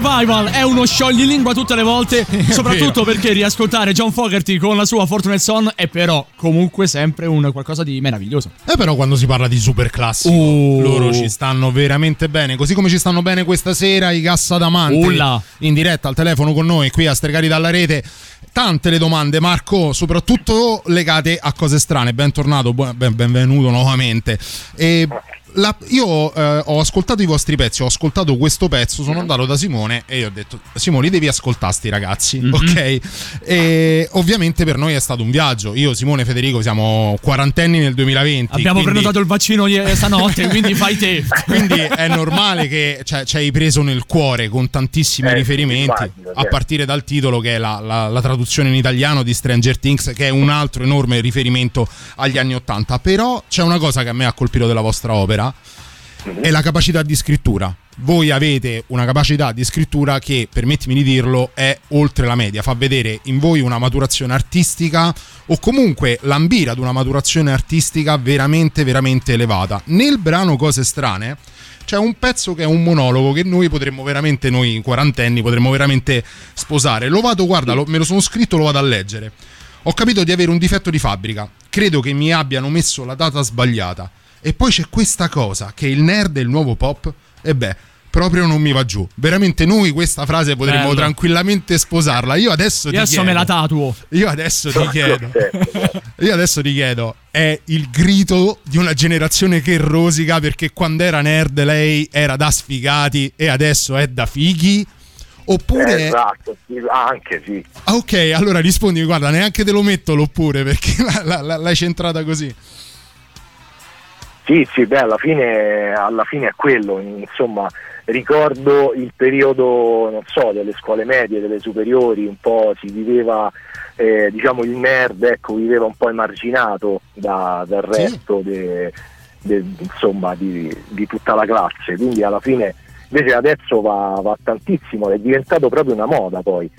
Revival è uno scioglilingua tutte le volte, soprattutto perché riascoltare John Fogerty con la sua Fortunate Son è però comunque sempre un qualcosa di meraviglioso.
E però quando si parla di super classico,
Oh.
loro ci stanno veramente bene. Così come ci stanno bene questa sera i Cassadamante
Ulla.
in diretta al telefono con noi qui a Stregati dalla rete. Tante le domande, Marco, soprattutto legate a cose strane. Bentornato, benvenuto nuovamente. E la- io eh, ho ascoltato i vostri pezzi, ho ascoltato questo pezzo, sono andato da Simone e io ho detto Simone devi ascoltare sti ragazzi,
Mhm.
ok? E ovviamente per noi è stato un viaggio. Io, Simone e Federico siamo quarantenni nel 2020.
Abbiamo
quindi-
prenotato il vaccino ieri- stanotte, quindi fai te.
quindi è normale che cioè, ci hai preso nel cuore con tantissimi
Eh,
riferimenti,
immagino,
a partire dal titolo che è la, la- la traduzione in italiano di Stranger Things, che è un altro enorme riferimento agli anni Ottanta. Però c'è una cosa che a me ha colpito della vostra opera, è la capacità di scrittura. Voi avete una capacità di scrittura che, permettimi di dirlo, è oltre la media, fa vedere in voi una maturazione artistica o comunque l'ambire ad una maturazione artistica veramente, veramente elevata. Nel brano Cose strane c'è un pezzo che è un monologo che noi potremmo veramente, noi quarantenni, potremmo veramente sposare. Lo vado, guarda, lo- me lo sono scritto, lo vado a leggere. Ho capito di avere un difetto di fabbrica. Credo che mi abbiano messo la data sbagliata. E poi c'è questa cosa, che il nerd è il nuovo pop. E beh, proprio non mi va giù. Veramente noi questa frase potremmo
Bello.
tranquillamente sposarla. Io adesso
adesso
chiedo,
me la tatuo.
Io adesso ti chiedo. Io adesso ti chiedo, è il grido di una generazione che rosica perché quando era nerd lei era da sfigati e adesso è da fighi? Oppure...
Eh, esatto, anche sì.
Ah, ok, allora rispondi, guarda, neanche te lo metto l'oppure perché la- la- la- l'hai centrata così.
Sì, sì, beh, alla fine, alla fine è quello, insomma, ricordo il periodo, non so, delle scuole medie, delle superiori, un po' si viveva, eh, diciamo, il nerd, ecco, viveva un po' emarginato da- dal resto de- de- insomma, di, di tutta la classe, quindi alla fine invece adesso va, va tantissimo, è diventato proprio una moda poi.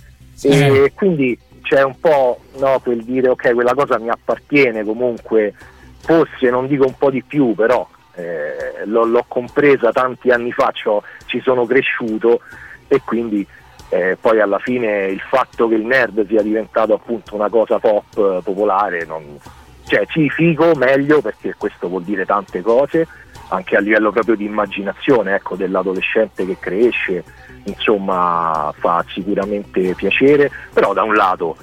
E quindi c'è un po' no, quel dire ok, quella cosa mi appartiene comunque, forse non dico un po' di più, però eh, l'ho, l'ho compresa tanti anni fa, c'ho- ci sono cresciuto e quindi eh, poi alla fine il fatto che il nerd sia diventato appunto una cosa pop eh, popolare, non- cioè sì, figo, meglio perché questo vuol dire tante cose, anche a livello proprio di immaginazione, ecco, dell'adolescente che cresce, insomma fa sicuramente piacere, però da un lato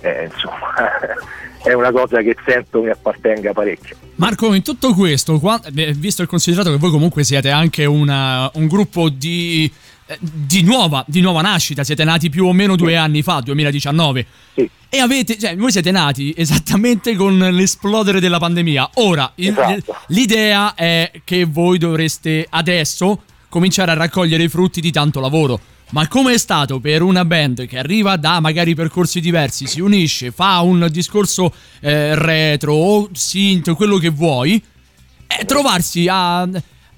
eh, insomma è una cosa che sento mi appartenga parecchio.
Marco, in tutto questo, qua- beh, visto e considerato che voi comunque siete anche una- un gruppo di, eh, di nuova, di nuova nascita, siete nati più o meno due anni fa, 2019. E avete, cioè, voi siete nati esattamente con l'esplodere della pandemia. Ora, il-
Esatto.
l'idea è che voi dovreste adesso cominciare a raccogliere i frutti di tanto lavoro. Ma come è stato per una band che arriva da magari percorsi diversi, si unisce, fa un discorso eh, retro o synth, quello che vuoi, e trovarsi a, a-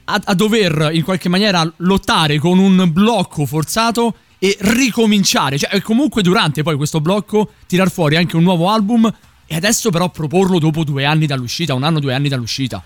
a dover in qualche maniera lottare con un blocco forzato e ricominciare, cioè comunque durante poi questo blocco tirar fuori anche un nuovo album e adesso però proporlo dopo due anni dall'uscita, un anno, due anni dall'uscita.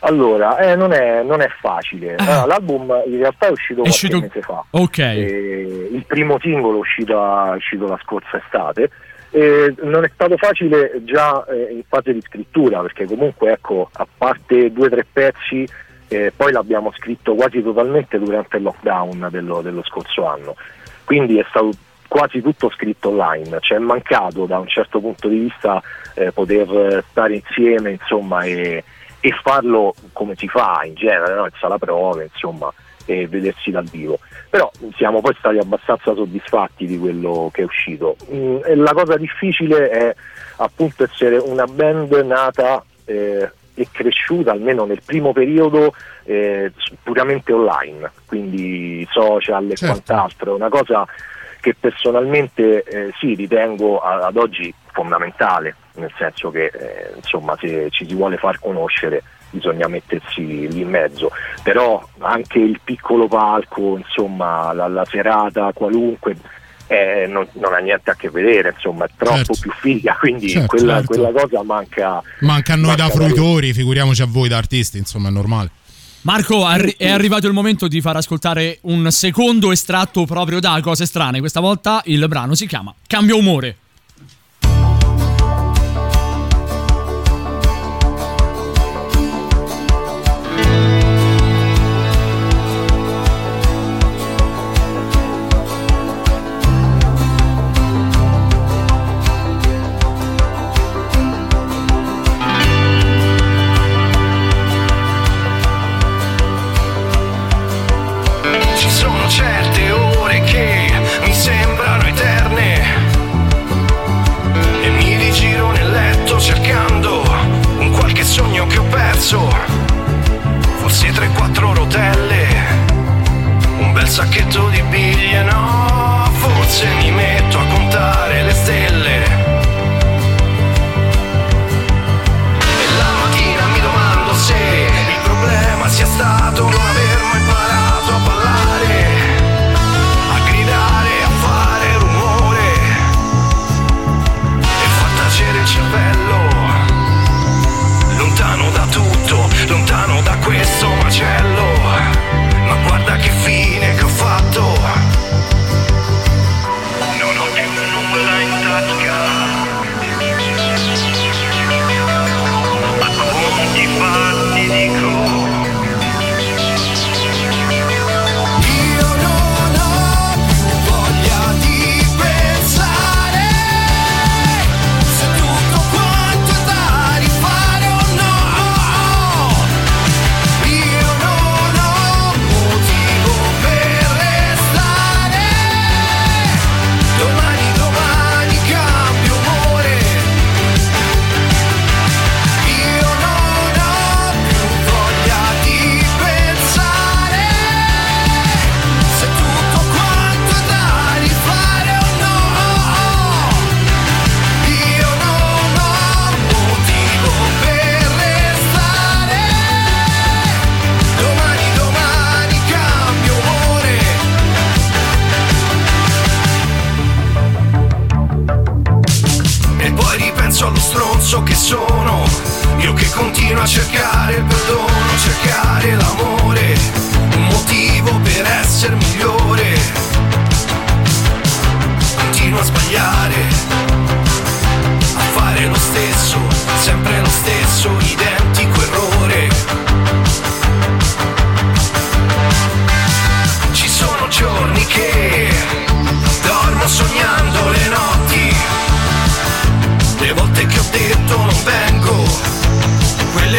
Allora, eh, non, è, non è facile. Allora, l'album in realtà è uscito
Ah. È
qualche
uscito-
mese fa.
Ok.
Eh, il primo singolo è uscito, è uscito la scorsa estate. Eh, non è stato facile già eh, in fase di scrittura perché comunque ecco a parte due o tre pezzi eh, poi l'abbiamo scritto quasi totalmente durante il lockdown dello, dello scorso anno quindi è stato quasi tutto scritto online ci è mancato da un certo punto di vista eh, poter stare insieme insomma e, e farlo come si fa in genere no? in sala prove insomma e vedersi dal vivo però siamo poi stati abbastanza soddisfatti di quello che è uscito Mm, la cosa difficile è appunto essere una band nata eh, e cresciuta almeno nel primo periodo eh, puramente online quindi social e
Certo.
quant'altro una cosa che personalmente eh, sì ritengo ad oggi fondamentale nel senso che eh, insomma se ci si vuole far conoscere bisogna mettersi lì in mezzo però anche il piccolo palco insomma la, la serata qualunque eh, non, non ha niente a che vedere insomma è troppo
Certo.
più figa quindi
Certo,
quella,
certo.
quella cosa manca
Manca a noi da
manca
fruitori, figuriamoci a voi da artisti, insomma è normale.
Marco, arri- è arrivato il momento di far ascoltare un secondo estratto proprio da Cose Strane. Questa volta il brano si chiama Cambio umore.
3-4 rotelle Un bel sacchetto di biglie, no? Forse mi metto a contare le stelle. E la mattina mi domando se il problema sia stato non aver mai imparato a ballare, a gridare, a fare rumore e far tacere il cervello, lontano da tutto, lontano da questo macello. Cercare il perdono, cercare l'amore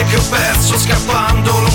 che ho perso scappando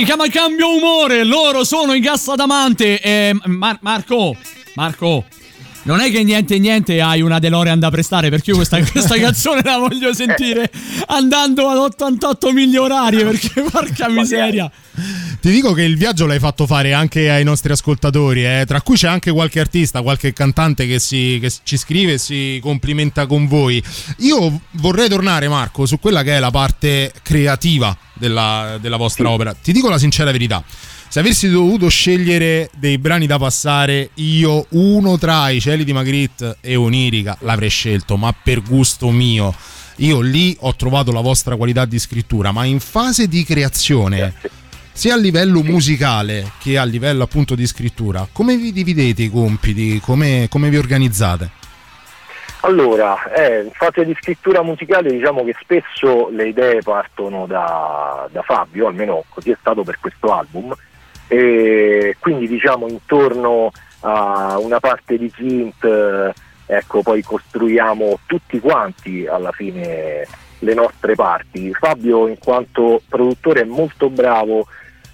Si chiama Cambio Umore, loro sono in gas adamante. E Mar- Marco, Marco, non è che niente niente hai una DeLorean da prestare perché io questa, questa canzone la voglio sentire andando ad 88 miglia orarie perché porca miseria.
Ti dico che il viaggio l'hai fatto fare anche ai nostri ascoltatori, eh, tra cui c'è anche qualche artista, qualche cantante che, si, che ci scrive e si complimenta con voi. Io vorrei tornare, Marco, su quella che è la parte creativa della, della vostra opera. Ti dico la sincera verità. Se avessi dovuto scegliere dei brani da passare, io uno tra i cieli di Magritte e Onirica l'avrei scelto, ma per gusto mio. Io lì ho trovato la vostra qualità di scrittura, ma in fase di creazione, sia a livello musicale che a livello appunto di scrittura, come vi dividete i compiti? Come, come vi organizzate?
Allora, eh, in fase di scrittura musicale diciamo che spesso le idee partono da, da Fabio, almeno così è stato per questo album, e quindi diciamo intorno a una parte di synth, eh, ecco, poi costruiamo tutti quanti alla fine le nostre parti. Fabio in quanto produttore è molto bravo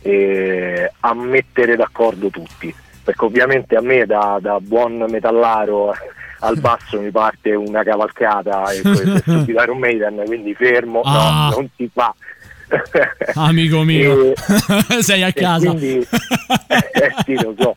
eh, a mettere d'accordo tutti, perché ovviamente a me da, da buon metallaro al basso mi parte una cavalcata e questo di Iron Maiden, quindi fermo,
Ah.
no, non si fa.
Amico mio, sei a
e
casa.
quindi- eh, sì, lo so.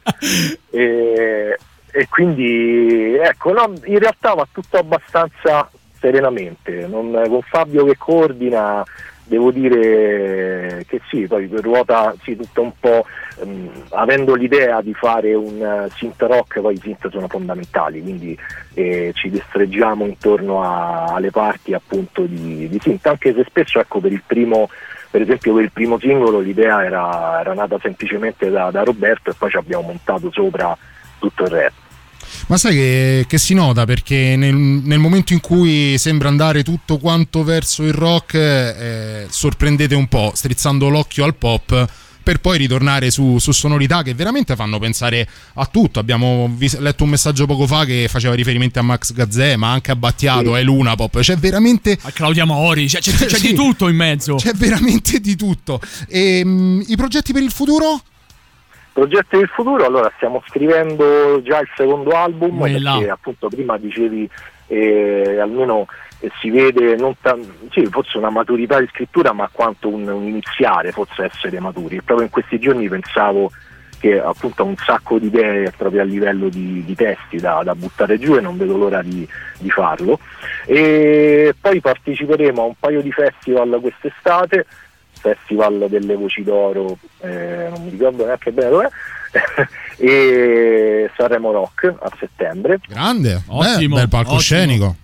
E, e quindi ecco, no, in realtà va tutto abbastanza serenamente. Non- con Fabio che coordina, devo dire che sì, poi ruota sì, tutto un po'. ehm, avendo l'idea di fare un eh, synth rock, poi i synth sono fondamentali, quindi eh, ci destreggiamo intorno a- alle parti appunto di, di synth, anche se spesso ecco per il primo per esempio per il primo singolo l'idea era, era nata semplicemente da, da Roberto e poi ci abbiamo montato sopra tutto il resto.
Ma sai che, che si nota perché nel, nel momento in cui sembra andare tutto quanto verso il rock, eh, sorprendete un po', strizzando l'occhio al pop. Per poi ritornare su, su sonorità che veramente fanno pensare a tutto. Abbiamo vis- letto un messaggio poco fa che faceva riferimento a Max Gazzè, ma anche a Battiato, è Luna Pop. C'è veramente.
A Claudia Mori, c'è, c'è- c'è
Sì.
di tutto in mezzo.
C'è veramente di tutto. E, mm, I progetti per il futuro?
Progetti del futuro, allora stiamo scrivendo già il secondo album
Quella.
perché appunto prima dicevi eh, almeno eh, si vede non tan- sì, forse una maturità di scrittura ma quanto un, un iniziare forse essere maturi. Proprio in questi giorni pensavo che appunto ho un sacco di idee proprio a livello di, di testi da, da buttare giù e non vedo l'ora di, di farlo. E poi parteciperemo a un paio di festival quest'estate, Festival delle Voci d'Oro, eh, non mi ricordo neanche bene dov'è, e Sanremo Rock a settembre.
Grande,
Ottimo,
bel palcoscenico.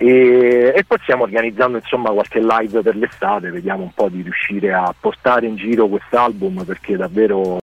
E, e poi stiamo organizzando insomma qualche live per l'estate, vediamo un po' di riuscire a portare in giro quest'album perché davvero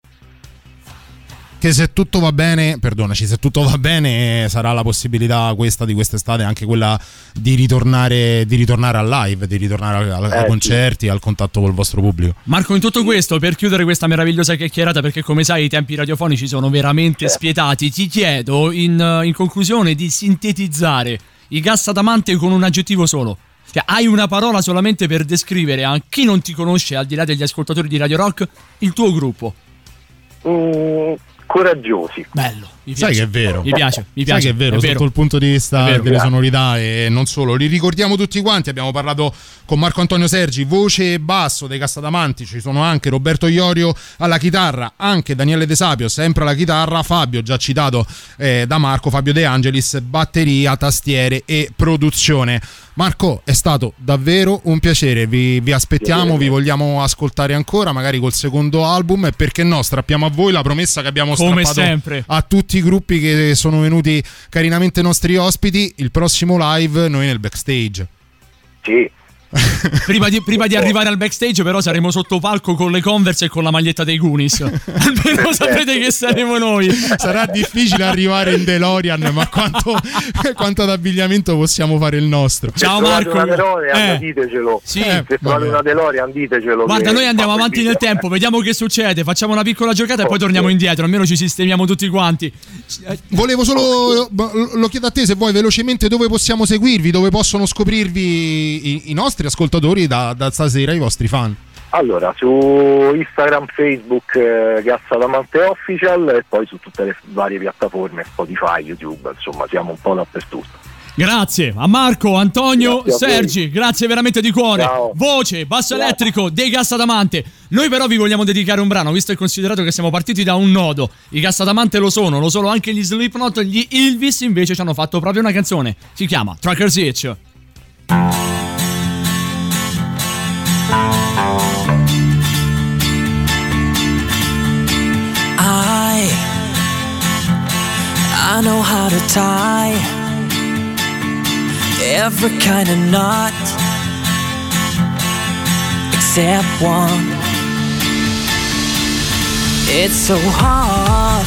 Che se tutto va bene, perdonaci, se tutto va bene sarà la possibilità questa di quest'estate anche quella di ritornare, di ritornare al live, di ritornare ai
Eh, sì.
concerti, al contatto col vostro pubblico.
Marco, in tutto questo, per chiudere questa meravigliosa chiacchierata, perché come sai i tempi radiofonici sono veramente spietati, ti chiedo in, in conclusione di sintetizzare i gas adamante con un aggettivo solo. Cioè, hai una parola solamente per descrivere a chi non ti conosce, al di là degli ascoltatori di Radio Rock, il tuo gruppo.
mm, coraggiosi.
Bello. Mi
Sai
piace.
che è vero.
Mi piace, mi
Sai
piace.
che è vero, sotto il punto di vista
È vero.
delle sonorità e non solo. Li ricordiamo tutti quanti, abbiamo parlato con Marco Antonio Sergi, voce e basso dei Castadamanti, ci sono anche Roberto Iorio alla chitarra, anche Daniele De Sapio sempre alla chitarra, Fabio già citato eh, da Marco, Fabio De Angelis, batteria, tastiere e produzione. Marco, è stato davvero un piacere, vi, vi aspettiamo, vi vogliamo ascoltare ancora, magari col secondo album e perché no, strappiamo a voi la promessa che abbiamo
Come
strappato
sempre.
a tutti i gruppi che sono venuti carinamente nostri ospiti. Il prossimo live noi nel backstage.
Sì.
Prima di, prima di arrivare al backstage, però, saremo sotto palco con le Converse e con la maglietta dei Goonies. Almeno saprete che saremo noi.
Sarà difficile arrivare in DeLorean, ma quanto, quanto ad abbigliamento possiamo fare il nostro.
Se trovate una DeLorean
Eh.
ditecelo.
Sì.
Se trovate una DeLorean ditecelo.
Guarda, noi andiamo avanti nel tempo, vediamo che succede. Facciamo una piccola giocata e poi torniamo indietro. Almeno ci sistemiamo tutti quanti.
Volevo solo, lo chiedo a te se vuoi velocemente dove possiamo seguirvi, dove possono scoprirvi i, i nostri ascoltatori da, da stasera, i vostri fan.
Allora, su Instagram, Facebook, eh, Gassadamante Official e poi su tutte le varie piattaforme, Spotify, YouTube, insomma, siamo un po' dappertutto.
Grazie a Marco, Antonio,
Grazie a.
Sergi, grazie veramente di cuore.
Ciao.
Voce, basso
Grazie.
elettrico dei Gassadamante. Noi però vi vogliamo dedicare un brano, visto e considerato che siamo partiti da un nodo. I Gassadamante lo sono, lo sono anche gli Slipknot, gli Ilvis invece ci hanno fatto proprio una canzone. Si chiama Trucker's Itch.
I know how to tie every kind of knot except one. It's so hard,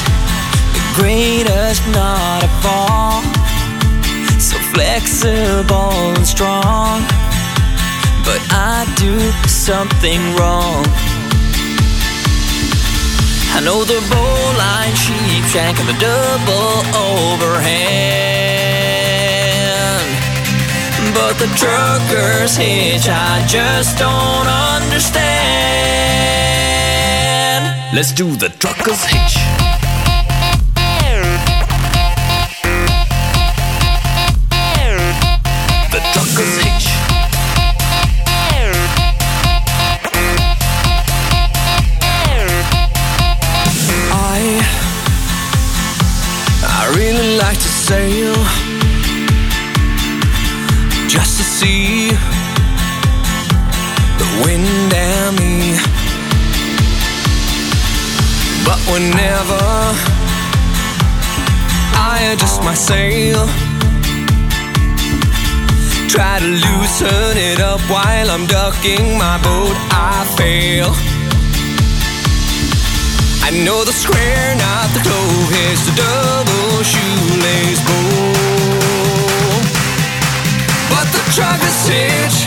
the greatest knot of all. So flexible and strong. But I do something wrong. I know the bowline sheep shank and the double overhand. But the trucker's hitch I just don't understand. Let's do the trucker's hitch. Sail just to see the wind and me. But whenever I adjust my sail, try to loosen it up while I'm ducking my boat, I fail. I know the square, not the toe. it's the double shoelace bow. But the trucker's hitch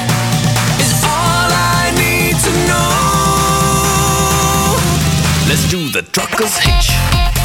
is all I need to know. Let's do the trucker's hitch.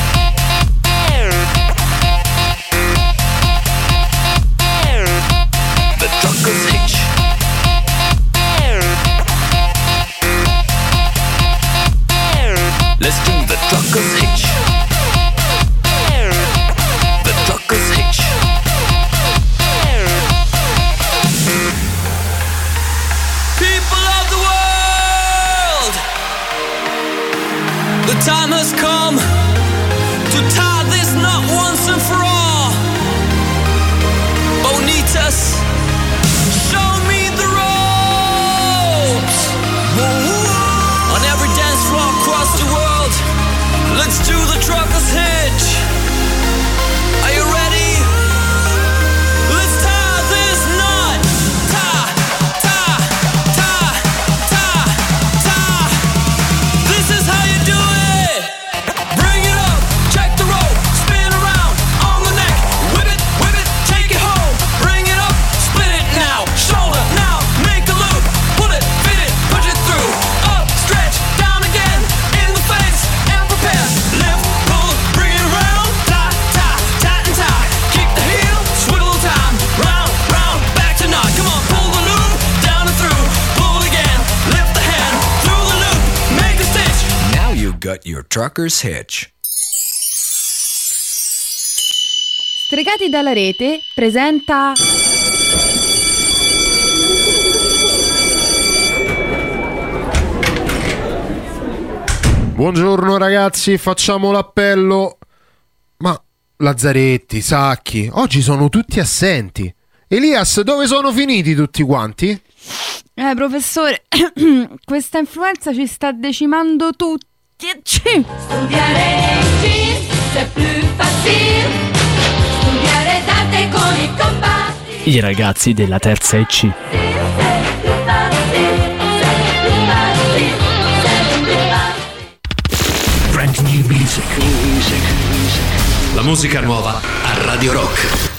Trucker's hitch.
Stregati dalla rete presenta
Buongiorno ragazzi, facciamo l'appello. Ma Lazzaretti, Sacchi, oggi sono tutti assenti. Elias, dove sono finiti tutti quanti?
Eh, professore, questa influenza ci sta decimando tutti.
Studiare in c'est plus facile. Studiare d'arte con i compagni.
I ragazzi della terza EC.
Brand new music. La musica nuova a Radio Rock.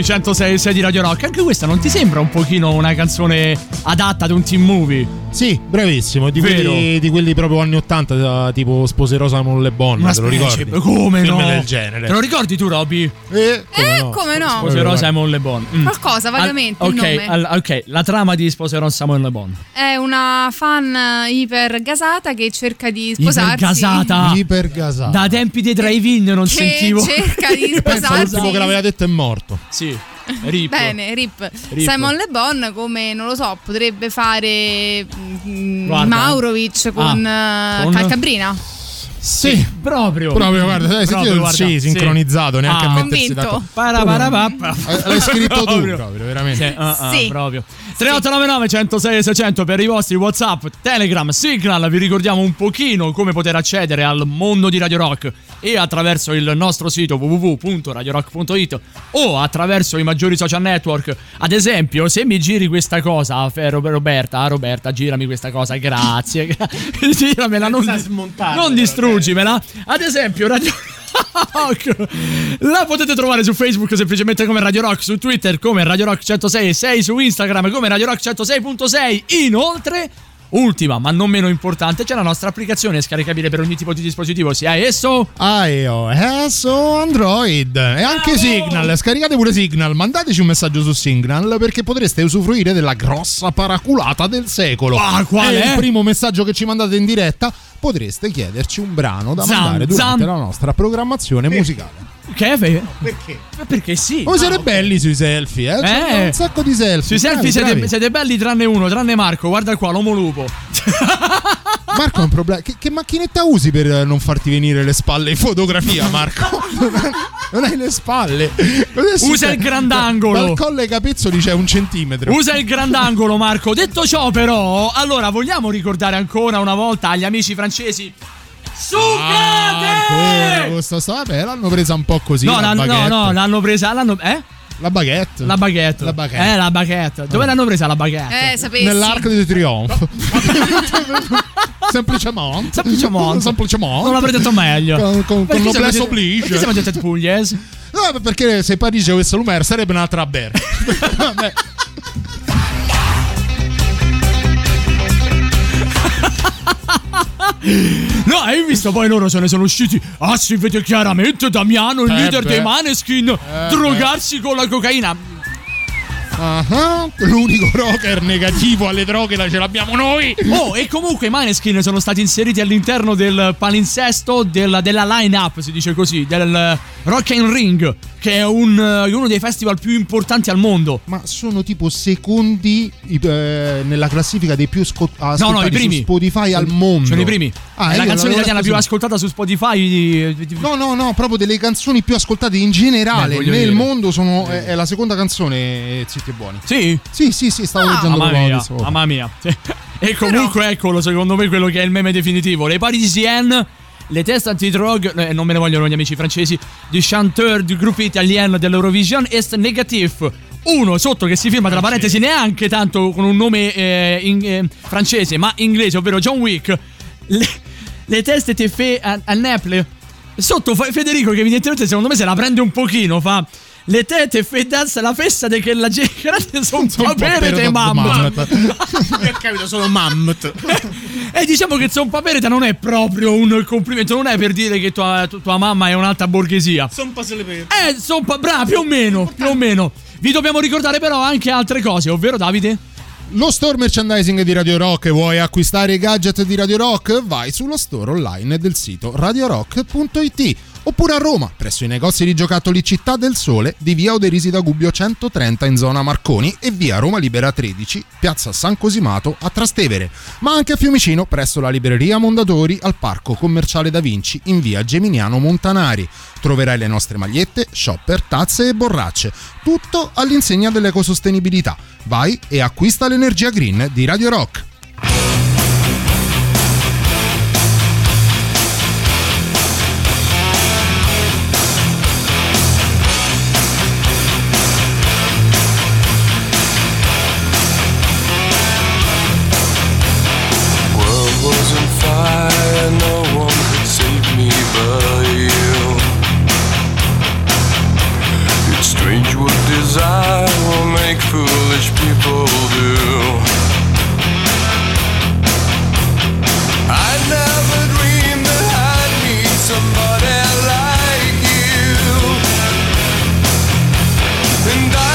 Sui 106 di Radio Rock. Anche questa non ti sembra un pochino una canzone adatta ad un team movie?
Sì, bravissimo. Di quelli, di quelli proprio anni 80, tipo Sposerò Samuel Le Bon.
Una
te lo ricordi?
come
Film
no?
del genere.
Te lo ricordi tu, Robby?
Eh,
Eh, come no?
Sposerò Simon Le Bon. Mm.
Qualcosa, vagamente,
Al-
il
ok,
nome.
al- ok, la trama di Sposerò Samuel Le Bon.
È una fan iper gasata che cerca di sposarsi.
Ipergasata.
Ipergasata.
Da tempi dei drive-in non
Che
sentivo.
cerca di
Pensa
sposarsi.
l'ultimo che l'aveva detto è morto.
Sì. Rip.
Bene, Rip.
Rip.
Simon Le Bon, come non lo so, potrebbe fare mm,
Guarda.
Maurovic con,
Ah,
eh,
con-
Calcabrina.
Sì, proprio.
Proprio, guarda, dai,
Proprio,
sentito
guarda,
sì, sincronizzato, neanche
Ah.
a mettersi
Convinto.
d'accordo.
Paraparapappa.
Eh, L'hai scritto tu, proprio, veramente.
Sì, ah, ah,
Sì.
proprio. 3899 106 600 per i vostri WhatsApp, Telegram, Signal. Vi ricordiamo un pochino come poter accedere al mondo di Radio Rock e attraverso il nostro sito www.radiorock.it o attraverso i maggiori social network. Ad esempio, se mi giri questa cosa, Rob- Roberta, Roberta, girami questa cosa, grazie. Giramela, non, non distruggimela. Ad esempio, Radio Rock. La potete trovare su Facebook semplicemente come Radio Rock, su Twitter come Radio Rock 106 6 su Instagram come Radio Rock 106.6. Inoltre, ultima ma non meno importante, c'è la nostra applicazione scaricabile per ogni tipo di dispositivo, sia esso
iOS o Android e anche Signal. Scaricate pure Signal, mandateci un messaggio su Signal perché potreste usufruire della grossa paraculata del secolo.
Ah, qual
E
è?
il primo messaggio che ci mandate in diretta potreste chiederci un brano da
Zam,
mandare durante
zam.
la nostra programmazione musicale.
Che è? Fe-
Perché?
Perché sì.
Voi siete belli sui selfie, eh?
Eh.
un sacco di selfie.
Sui selfie siete, siete belli tranne uno, tranne Marco. Guarda qua, l'uomo lupo.
Marco ha un problema. Che, che macchinetta usi per eh, non farti venire le spalle in fotografia, Marco? non hai le spalle.
Usa il grandangolo.
Dal colle ai capezzoli c'è un centimetro.
Usa il grandangolo, Marco. Detto ciò, però, allora vogliamo ricordare ancora una volta agli amici francesi.
Ancora
Succate!
questa sta- Vabbè, l'hanno presa un po' così.
No,
la
l'hanno, no, no, l'hanno presa. L'hanno, eh?
La baguette.
La baguette.
La baguette.
Eh, la baguette. Dove l'hanno presa la baguette?
Eh, sapessi.
Nell'arco di trionfo. Semplicemente.
Semplicemente.
Semplicemente.
Non l'avrei detto meglio.
Con, con, con
Perché siamo
noblesse
gente-
oblige.
Perché siamo gente pugliese?
No, perché se Parigi avesse l'Umer sarebbe un'altra Ber.
No, hai visto poi loro se ne sono usciti. Ah, si vede chiaramente Damiano, il
Eh
leader
beh.
dei Maneskin, drogarsi con la cocaina.
Ah, L'unico rocker negativo alle droghe la ce l'abbiamo noi.
Oh, e comunque i Maneskin sono stati inseriti all'interno del palinsesto del- della line-up, si dice così, del Rock and Ring, che è un, eh, uno dei festival più importanti al mondo.
Ma sono tipo secondi eh, nella classifica dei più sco- ascoltati
no, i primi.
su Spotify al mondo.
Sono i primi.
Ah,
è la canzone italiana più ascoltata su Spotify. di- di-
No, no, no, proprio delle canzoni più ascoltate in
Beh,
generale
voglio
nel
dire.
mondo sono, è, è la seconda canzone eh, Zitti e Buoni.
Sì?
Sì, sì, sì, stavo
Ah.
leggendo
Mamma
proprio
mia,
adesso.
mamma mia. E comunque eccolo, secondo me, quello che è il meme definitivo. Le Parisienne, le teste antidrogue, eh, non me ne vogliono gli amici francesi, du chanteur du groupe italien dell'Eurovision est négatif. Uno sotto che si firma tra parentesi neanche tanto con un nome eh, in- eh, francese, ma inglese, ovvero John Wick. Le, le teste te fait a, a Naples. Sotto Federico, che evidentemente secondo me se la prende un pochino, fa. Le tete fe danza la festa de che la gente sono un papere te mamma.
Io ho capito, sono mammut.
E diciamo che Zompapereta non è proprio un complimento, non è per dire che tua, tu- tua mamma è un'alta borghesia.
Sono pas le per.
Eh, Zompa, brava, più o meno, più o meno. Vi dobbiamo ricordare però anche altre cose, ovvero Davide?
Lo store merchandising di Radio Rock, vuoi acquistare i gadget di Radio Rock? Vai sullo store online del sito radiorock.it oppure a Roma, presso i negozi di giocattoli Città del Sole di via Oderisi da Gubbio 130 in zona Marconi e via Roma Libera 13, piazza San Cosimato a Trastevere, ma anche a Fiumicino presso la libreria Mondatori al Parco Commerciale Da Vinci in via Geminiano Montanari. Troverai le nostre magliette, shopper, tazze e borracce, tutto all'insegna dell'ecosostenibilità. Vai e acquista l'energia green di Radio Rock.
and I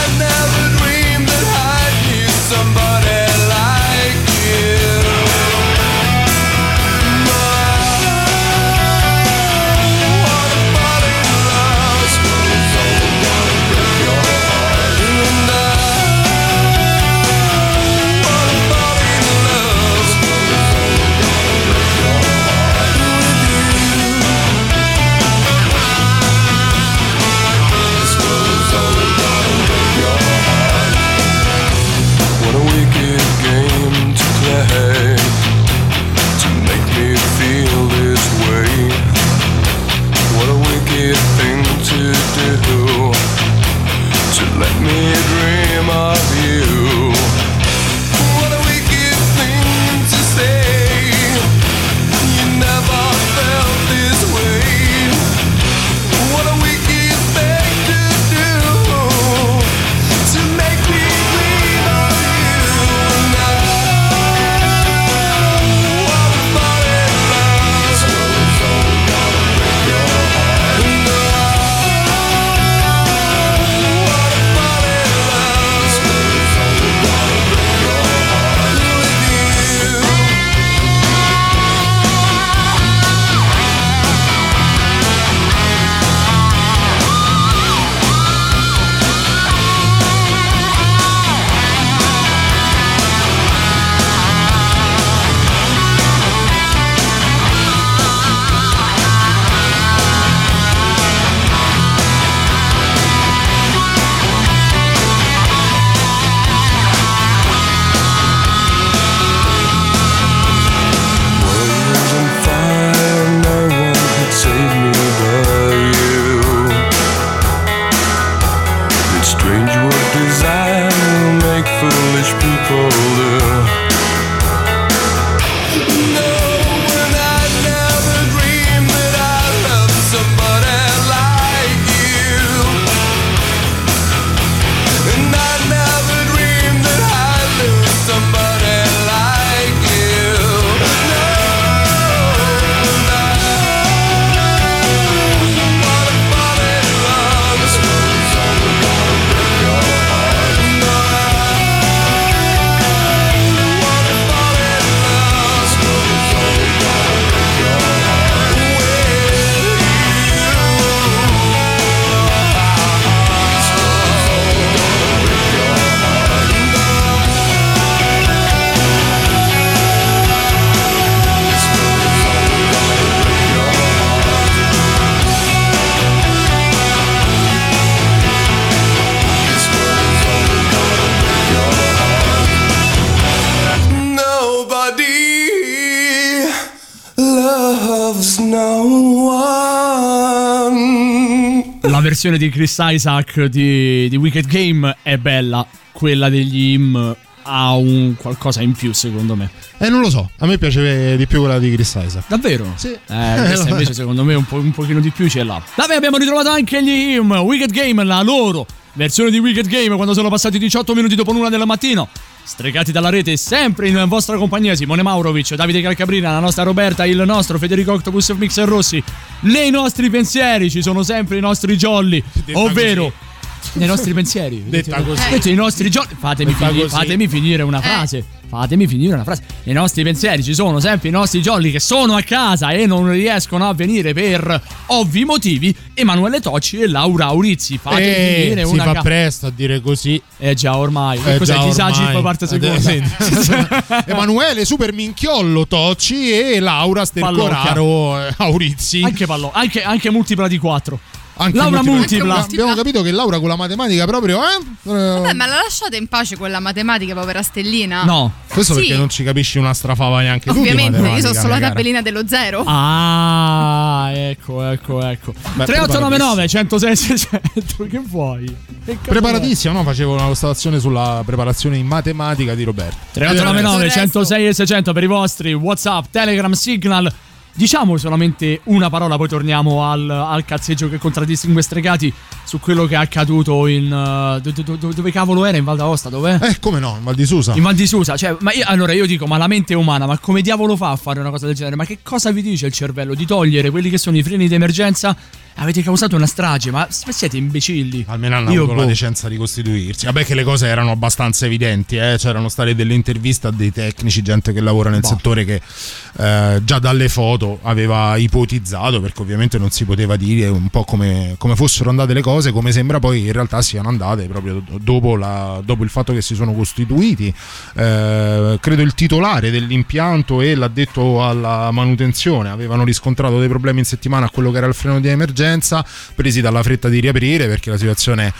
versione di Chris Isaac di, di Wicked Game è bella, quella degli Im ha un qualcosa in più secondo me.
Eh, non lo so, a me piace di più quella di Chris Isaac.
Davvero?
Sì.
Eh, questa invece secondo me un, po', un pochino di più ce l'ha. Vabbè, abbiamo ritrovato anche gli Im, Wicked Game, la loro versione di Wicked Game quando sono passati 18 minuti dopo l'una del mattino. Stregati dalla rete, sempre in vostra compagnia Simone Maurovic, Davide Calcabrina, la nostra Roberta, il nostro Federico Octopus Mixer Rossi. Nei nostri pensieri ci sono sempre i nostri jolly, ovvero nei nostri pensieri.
Detta così.
Detto i nostri jolly. Fatemi, fini- fatemi finire una frase. Fatemi finire una frase. Nei nostri pensieri ci sono sempre i nostri jolly che sono a casa e non riescono a venire per ovvi motivi. Emanuele Tocci e Laura Aurizzi. Fatemi
Eh,
finire
si
una
fa
ca-
presto a dire così.
Eh già, ormai.
Eh,
cos'è? Disagi
ormai.
parte
Eh,
seconda.
Emanuele Super Minchiollo Tocci e Laura Stercoraro eh, Aurizzi.
Anche pallo, anche, anche multipla di 4.
Anche
Laura multipla.
Abbiamo capito che Laura con la matematica proprio. Eh?
Vabbè, ma la lasciate in pace quella matematica, povera stellina?
No, questo
Sì.
perché non ci capisci una strafava neanche tu. di
Ovviamente, io sono solo la tabellina dello zero.
Ah, ecco, ecco, ecco.
Beh,
3899 106 600. Che vuoi? Che
Preparatissimo, no? Facevo una postazione sulla preparazione in matematica di Roberto.
3899 106 e 600 per i vostri WhatsApp, Telegram, Signal. Diciamo solamente una parola, poi torniamo al, al cazzeggio che contraddistingue Stregati su quello che è accaduto in. uh, do- do- do- dove cavolo era? In Val d'Aosta? Dov'è?
Eh, come no? In Val di Susa.
In Val di Susa, cioè, ma io, allora io dico, ma la mente umana, ma come diavolo fa a fare una cosa del genere? Ma che cosa vi dice il cervello? Di togliere quelli che sono i freni di emergenza? Avete causato una strage, ma siete imbecilli.
Almeno hanno
Io,
avuto la
boh.
decenza di costituirsi. Vabbè, che le cose erano abbastanza evidenti. Eh? C'erano state delle interviste a dei tecnici, gente che lavora nel
Boh.
settore, che eh, già dalle foto aveva ipotizzato, perché ovviamente non si poteva dire un po' come, come fossero andate le cose, come sembra poi in realtà siano andate proprio do- dopo, la- dopo il fatto che si sono costituiti. Eh, credo il titolare dell'impianto e l'addetto alla manutenzione avevano riscontrato dei problemi in settimana a quello che era il freno di emergenza, presi dalla fretta di riaprire perché la situazione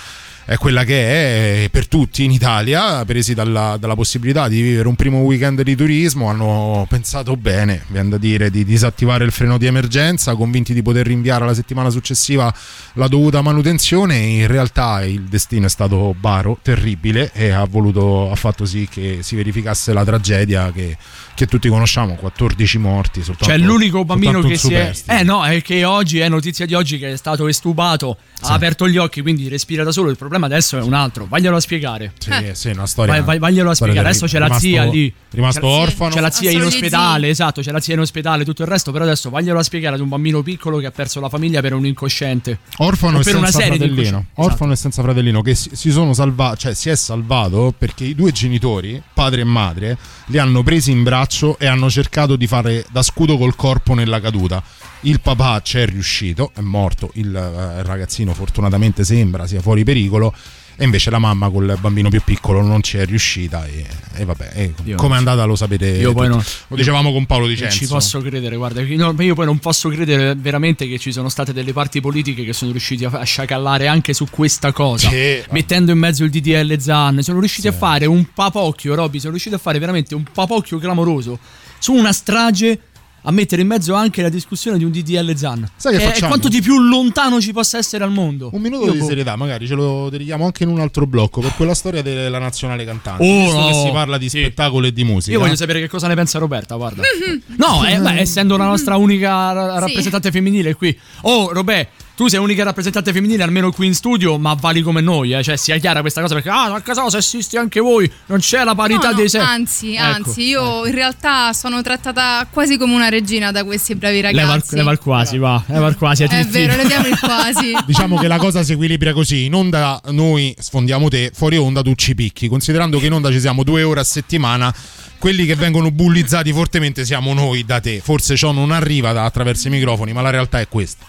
è quella che è per tutti in Italia, presi dalla, dalla possibilità di vivere un primo weekend di turismo, hanno pensato bene, viene da dire, di disattivare il freno di emergenza, convinti di poter rinviare alla settimana successiva la dovuta manutenzione. In realtà il destino è stato baro, terribile e ha, voluto, ha fatto sì che si verificasse la tragedia che, che tutti conosciamo, 14 morti. Soltanto,
Cioè, l'unico bambino che si è. Eh no, è che oggi è notizia di oggi che è stato estubato, ha aperto gli occhi, quindi respira da solo. Il problema adesso è un altro. Vaglielo a spiegare.
Sì, sì, una storia.
Vai, vai- vaglielo a
storia
spiegare. Adesso c'è la
rimasto-
zia lì.
Rimasto
C'è la-
orfano.
C'è la zia in ospedale, esatto, c'è la zia in ospedale, tutto il resto. Però adesso vaglielo a spiegare ad un bambino piccolo che ha perso la famiglia per un incosciente.
Orfano e
per una
senza
serie
fratellino.
incoscienti.
Orfano e senza fratellino che si, si sono salvati, cioè si è salvato perché i due genitori, padre e madre, li hanno presi in braccio e hanno cercato di fare da scudo col corpo nella caduta. Il papà ci è riuscito, è morto, il eh, ragazzino fortunatamente sembra sia fuori pericolo. E invece la mamma col bambino più piccolo non ci è riuscita. E, e vabbè, e è andata lo sapete.
Io poi non-
Lo dicevamo con Paolo Di
Non
Censo.
ci posso credere, guarda, no, io poi non posso credere veramente che ci sono state delle parti politiche che sono riusciti a, sciacallare anche su questa cosa,
Sì.
mettendo in mezzo il DDL Zan, sono riusciti a fare un papocchio, Robby, sono riusciti a fare veramente un papocchio clamoroso su una strage a mettere in mezzo anche la discussione di un DDL Zan.
Sai che
È- è
facciamo?
quanto di più lontano ci possa essere al mondo.
Un minuto
Io
di
boh.
serietà, magari ce lo dedichiamo anche in un altro blocco per quella storia della nazionale cantante.
Oh,
visto
no.
che si parla di spettacolo e di musica.
Io voglio sapere che cosa ne pensa Roberta, guarda. No, eh, beh, essendo la nostra unica ra- rappresentante femminile qui. Oh, Robè, tu sei unica rappresentante femminile, almeno qui in studio, ma vali come noi, eh. Cioè, sia chiara questa cosa perché, ah, a casa se esisti anche voi, non c'è la parità
No, no,
dei sessi.
Anzi,
Ecco.
anzi, io in realtà sono trattata quasi come una regina da questi bravi ragazzi.
Leva il, leva il quasi, va. Leva il quasi.
È vero, leviamo il quasi.
Diciamo che la cosa si equilibra così: in onda noi sfondiamo te, fuori onda tu ci picchi. Considerando che in onda ci siamo due ore a settimana, quelli che vengono bullizzati fortemente siamo noi da te. Forse ciò non arriva da- attraverso i microfoni, ma la realtà è questa.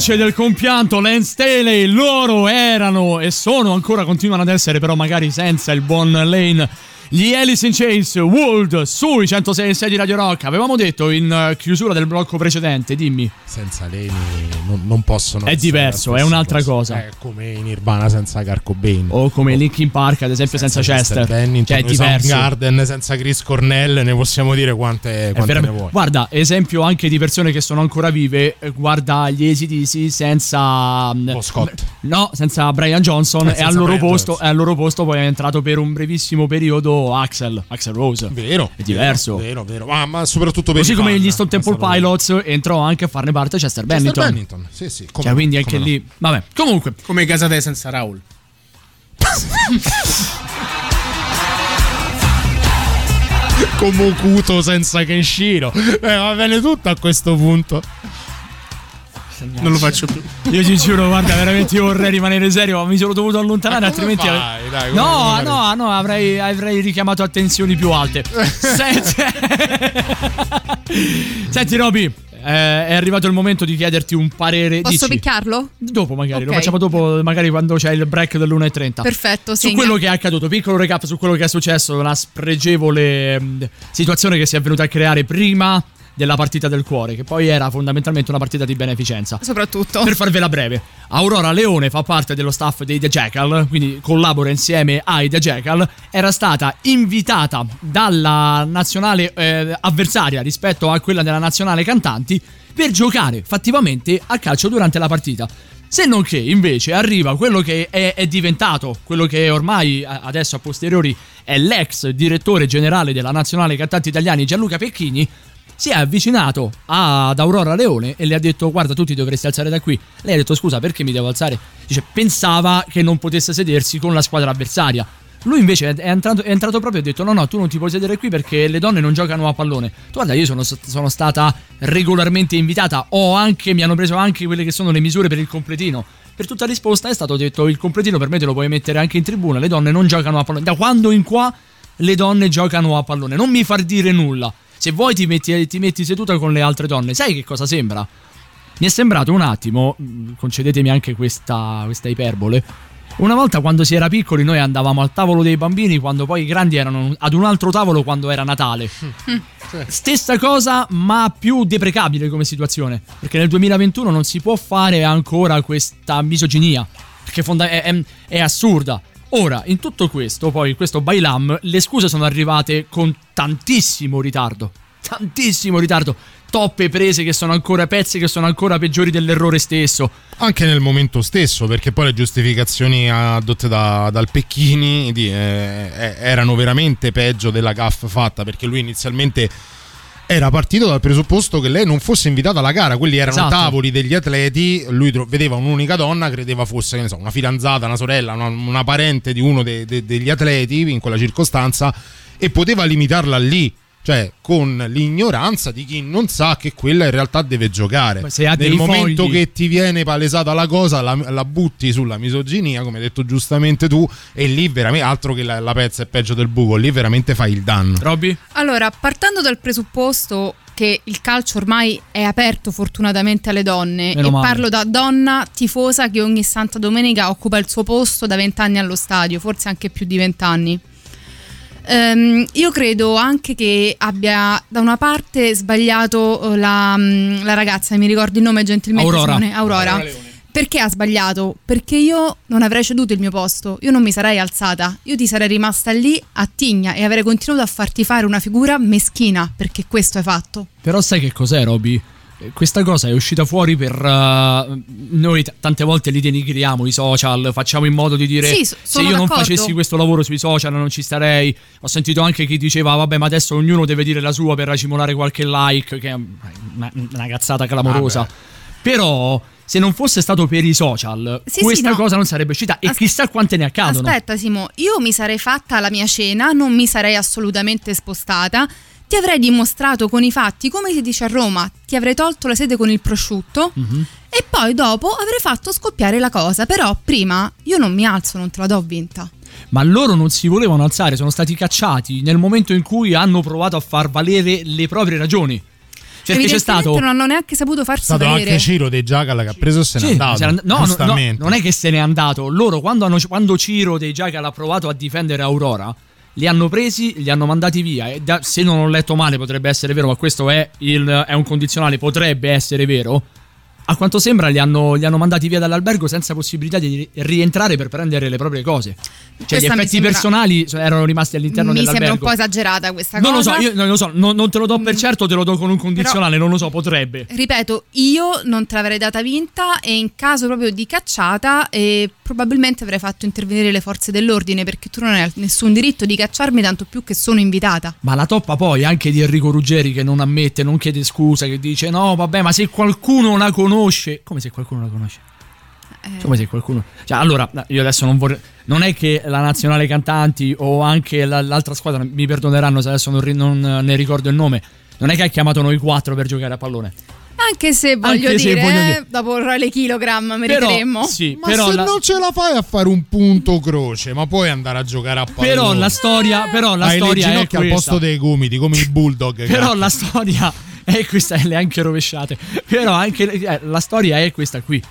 Voce del compianto Lance Staley, loro erano e sono ancora, continuano ad essere, però magari senza il buon Lane. Gli Alice in Chains World sui 106 6 di Radio Rock. Avevamo detto in eh, chiusura del blocco precedente, dimmi.
Senza lei non, non possono.
È diverso, è un'altra cosa.
È come in Nirvana senza Kurt Cobain.
O come Linkin Park, ad esempio, senza, Chester.
Bennington,
Cioè, è diverso.
Soundgarden senza Chris Cornell, ne possiamo dire quante, quante ne
veramente-
vuoi.
Guarda, esempio anche di persone che sono ancora vive. eh, Guarda gli ACDC senza. mm, No, senza Brian Johnson.
Eh,
e,
senza
al loro posto, e al loro posto poi è entrato per un brevissimo periodo Axel, Axel Rose.
Vero.
È diverso.
Vero, vero. Ma, ma soprattutto per
Così come gli Stone Temple
cosa.
Pilots entrò anche a farne parte Chester
Chester
Bennington.
Bennington, sì, sì. come
Cioè, quindi anche
no.
lì. Vabbè, comunque.
Come Casate senza Raul.
Come Okuto senza Kenshiro. Eh, va bene tutto a questo punto.
Non lo faccio più.
Io ti giuro, guarda, veramente io vorrei rimanere serio, ma mi sono dovuto allontanare, altrimenti.
fai? Dai,
no,
come
no, no, avrei, avrei richiamato attenzioni più alte. Senti, Senti Roby, eh, è arrivato il momento di chiederti un parere.
Posso
dici?
picchiarlo?
Dopo magari, lo
Ok.
facciamo dopo, magari quando c'è il break dell'1.30.
Perfetto,
Su
segna.
quello che è accaduto, piccolo recap su quello che è successo, una spregevole mh, situazione che si è venuta a creare prima della partita del cuore, che poi era fondamentalmente una partita di beneficenza.
Soprattutto.
Per farvela breve, Aurora Leone fa parte dello staff dei The Jackal, quindi collabora insieme ai The Jackal. Era stata invitata dalla nazionale eh, avversaria rispetto a quella della nazionale cantanti per giocare fattivamente a calcio durante la partita. Se non che invece arriva quello che è, è diventato, quello che ormai a- adesso a posteriori è l'ex direttore generale della nazionale cantanti italiani Gianluca Pecchini, si è avvicinato ad Aurora Leone e le ha detto guarda tu ti dovresti alzare da qui. Lei ha detto scusa perché mi devo alzare? Dice pensava che non potesse sedersi con la squadra avversaria. Lui invece è entrato, è entrato proprio e ha detto no no tu non ti puoi sedere qui perché le donne non giocano a pallone. Guarda io sono, sono stata regolarmente invitata, ho anche, mi hanno preso anche quelle che sono le misure per il completino. Per tutta risposta è stato detto il completino per me te lo puoi mettere anche in tribuna, le donne non giocano a pallone. Da quando in qua le donne giocano a pallone? Non mi far dire nulla. Se vuoi ti metti, ti metti seduta con le altre donne, sai che cosa sembra? Mi è sembrato un attimo, mh, concedetemi anche questa, questa iperbole. Una volta quando si era piccoli noi andavamo al tavolo dei bambini quando poi i grandi erano ad un altro tavolo quando era Natale. Stessa cosa ma più deprecabile come situazione, perché nel 2021 non si può fare ancora questa misoginia, perché fonda- è, è- è assurda. Ora, in tutto questo, poi in questo bailam, le scuse sono arrivate con tantissimo ritardo. Tantissimo ritardo. Toppe prese che sono ancora pezzi che sono ancora peggiori dell'errore stesso.
Anche nel momento stesso, perché poi le giustificazioni adotte da- dal Pecchini di- eh, eh, erano veramente peggio della gaff fatta, perché lui inizialmente era partito dal presupposto che lei non fosse invitata alla gara, quelli erano
Esatto.
tavoli degli atleti, lui tro- vedeva un'unica donna, credeva fosse che ne so, una fidanzata, una sorella, una, una parente di uno de- de- degli atleti in quella circostanza e poteva limitarla lì. Cioè, con l'ignoranza di chi non sa che quella in realtà deve giocare.
Ma se ha
Nel momento
fogli-
che ti viene palesata la cosa, la, la butti sulla misoginia, come hai detto giustamente tu, e lì veramente altro che la, la pezza è peggio del buco, lì veramente fai il danno.
Robby?
Allora, partendo dal presupposto che il calcio ormai è aperto fortunatamente alle donne
Meno
e
male.
parlo da donna tifosa che ogni santa domenica occupa il suo posto da vent'anni allo stadio, forse anche più di vent'anni. Ehm, io credo anche che abbia da una parte sbagliato eh, la, mm, la ragazza, mi ricordo il nome gentilmente
Aurora.
Simone, Aurora.
Aurora.
Perché ha sbagliato? Perché io non avrei ceduto il mio posto, io non mi sarei alzata, io ti sarei rimasta lì a tigna e avrei continuato a farti fare una figura meschina, perché questo hai fatto.
Però sai che cos'è, Roby? Questa cosa è uscita fuori per. eh, noi t- tante volte li denigriamo i social, facciamo in modo di dire:
Sì, so-
Se io non
d'accordo."
facessi questo lavoro sui social non ci starei. Ho sentito anche chi diceva: Vabbè, ma adesso ognuno deve dire la sua per racimolare qualche like, che è una, una cazzata clamorosa. Però, se non fosse stato per i social,
Sì, sì,
questa
no.
cosa non sarebbe uscita. E
As-
chissà quante ne accadono.
Aspetta Simo, io mi sarei fatta la mia cena, non mi sarei assolutamente spostata, ti avrei dimostrato con i fatti, come si dice a Roma, ti avrei tolto la sede con il prosciutto
Mhm.
e poi dopo avrei fatto scoppiare la cosa, però prima io non mi alzo, non te la do vinta.
Ma loro non si volevano alzare, sono stati cacciati nel momento in cui hanno provato a far valere le proprie ragioni. Perché c'è stato.
non hanno neanche saputo farsi
È stato
valere.
anche Ciro dei Giacal che ha preso e se n'è
Sì,
andato.
and- no, no, no,
giustamente.
non è che se n'è andato. Loro, quando, hanno- quando Ciro dei Jackal ha provato a difendere Aurora, li hanno presi, li hanno mandati via. E da- se non ho letto male, potrebbe essere vero, ma questo è, il- è un condizionale, potrebbe essere vero. A quanto sembra li hanno, li hanno mandati via dall'albergo senza possibilità di rientrare per prendere le proprie cose. Cioè, gli
Questa mi
effetti
sembra-
personali so- erano rimasti all'interno
Mi sembra
dell'albergo.
un po' esagerata questa
non lo
cosa.
so, io non lo so, non, non te lo do per certo, te lo do con un condizionale, non lo so, potrebbe.
Ripeto, io non te l'avrei data vinta e in caso proprio di cacciata eh, probabilmente avrei fatto intervenire le forze dell'ordine perché tu non hai nessun diritto di cacciarmi tanto più che sono invitata.
Ma la toppa poi anche di Enrico Ruggeri che non ammette, non chiede scusa, che dice no, vabbè, ma se qualcuno la conosce, come se qualcuno la conosce?
Eh.
Come se qualcuno. Cioè, allora, io adesso non vorrei. Non è che la nazionale cantanti o anche la- l'altra squadra mi perdoneranno se adesso non, ri- non ne ricordo il nome. Non è che ha chiamato noi quattro per giocare a pallone.
Anche se voglio
Anche se
dire,
voglio
eh,
dire.
dopo le kilogram
Però,
meriteremmo.
sì,
Ma
però
se
la-
non ce la fai a fare un punto croce, ma puoi andare a giocare a pallone.
Però la storia, però la
Hai le
storia è
ginocchia al posto dei gomiti, come i bulldog.
Però la storia è questa, e le anche rovesciate. Però anche eh, la storia è questa qui.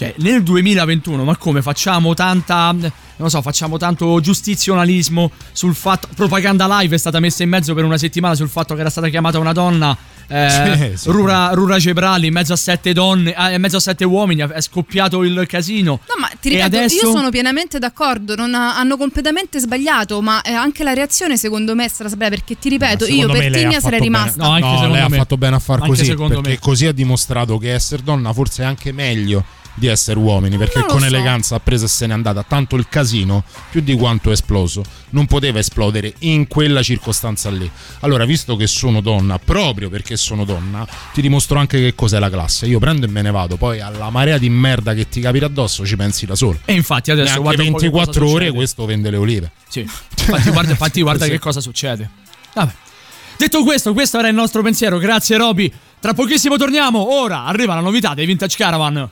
Cioè, nel 2021, ma come facciamo tanta. Non so, facciamo tanto giustizionalismo sul fatto. Propaganda live è stata messa in mezzo per una settimana sul fatto che era stata chiamata una donna. Eh,
Sì, sì.
Rura, Rura Cebrali in mezzo a sette donne, ah, in mezzo a sette uomini, è scoppiato il casino.
No, ma ti ripeto,
adesso-
io sono pienamente d'accordo, non ha- hanno completamente sbagliato, ma eh, anche la reazione secondo me è stata sbagliata, perché ti ripeto, io per Tigna sarei rimasta.
bene.
No, anche secondo
lei
me.
ha fatto bene a far
Anche
così
secondo
perché
me.
così ha dimostrato che essere donna forse è anche meglio di essere uomini perché con
so.
eleganza ha preso e se n'è andata tanto il casino più di quanto è esploso non poteva esplodere in quella circostanza lì allora visto che sono donna proprio perché sono donna ti dimostro anche che cos'è la classe io prendo e me ne vado poi alla marea di merda che ti capita addosso ci pensi da solo
E infatti adesso
Neanche
guarda un po' che
24
cosa
ore
succede.
questo vende le olive
Sì, infatti guarda, infatti guarda
Sì.
che cosa succede. Vabbè. Detto questo, questo era il nostro pensiero. Grazie Roby. Tra pochissimo torniamo. Ora arriva la novità dei Vintage Caravan.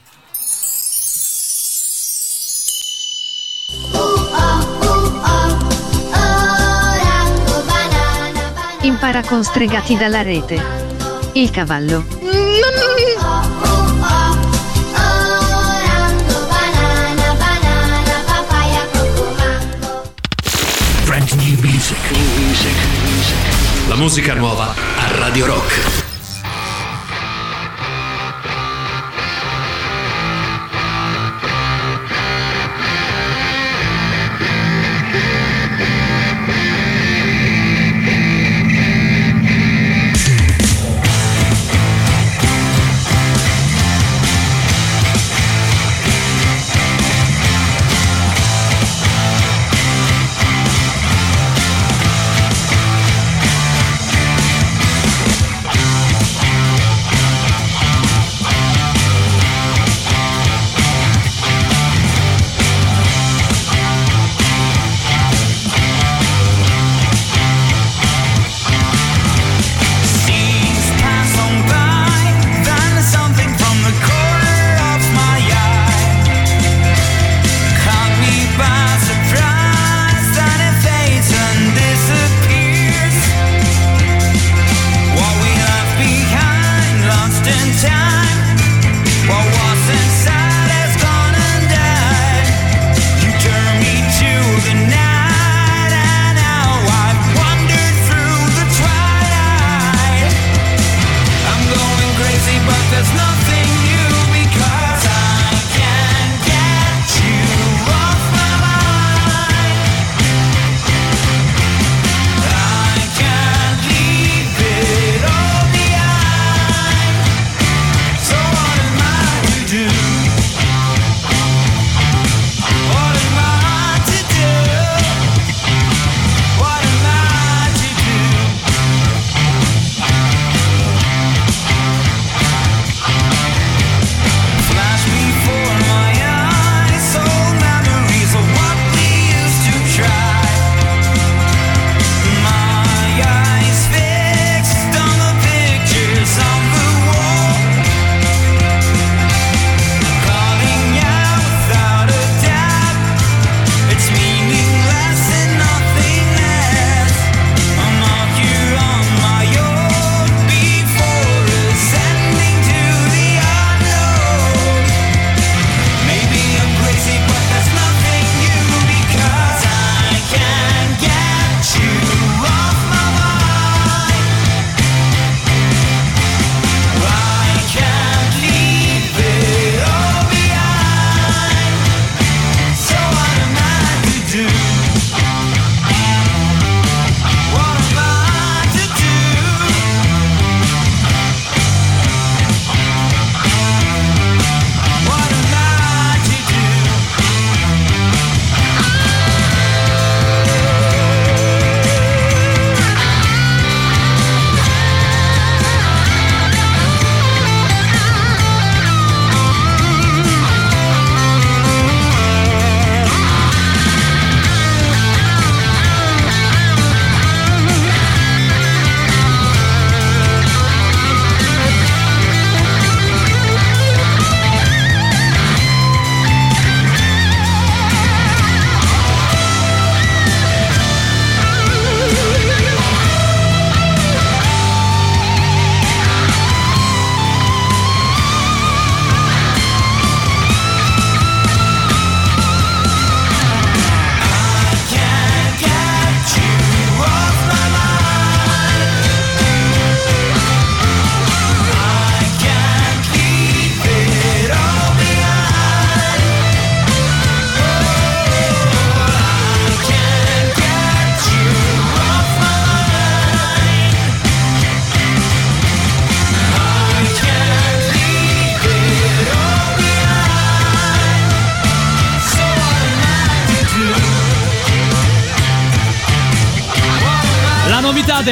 Impara con stregati dalla rete. Il cavallo.
Brand new music. La musica nuova a Radio Rock.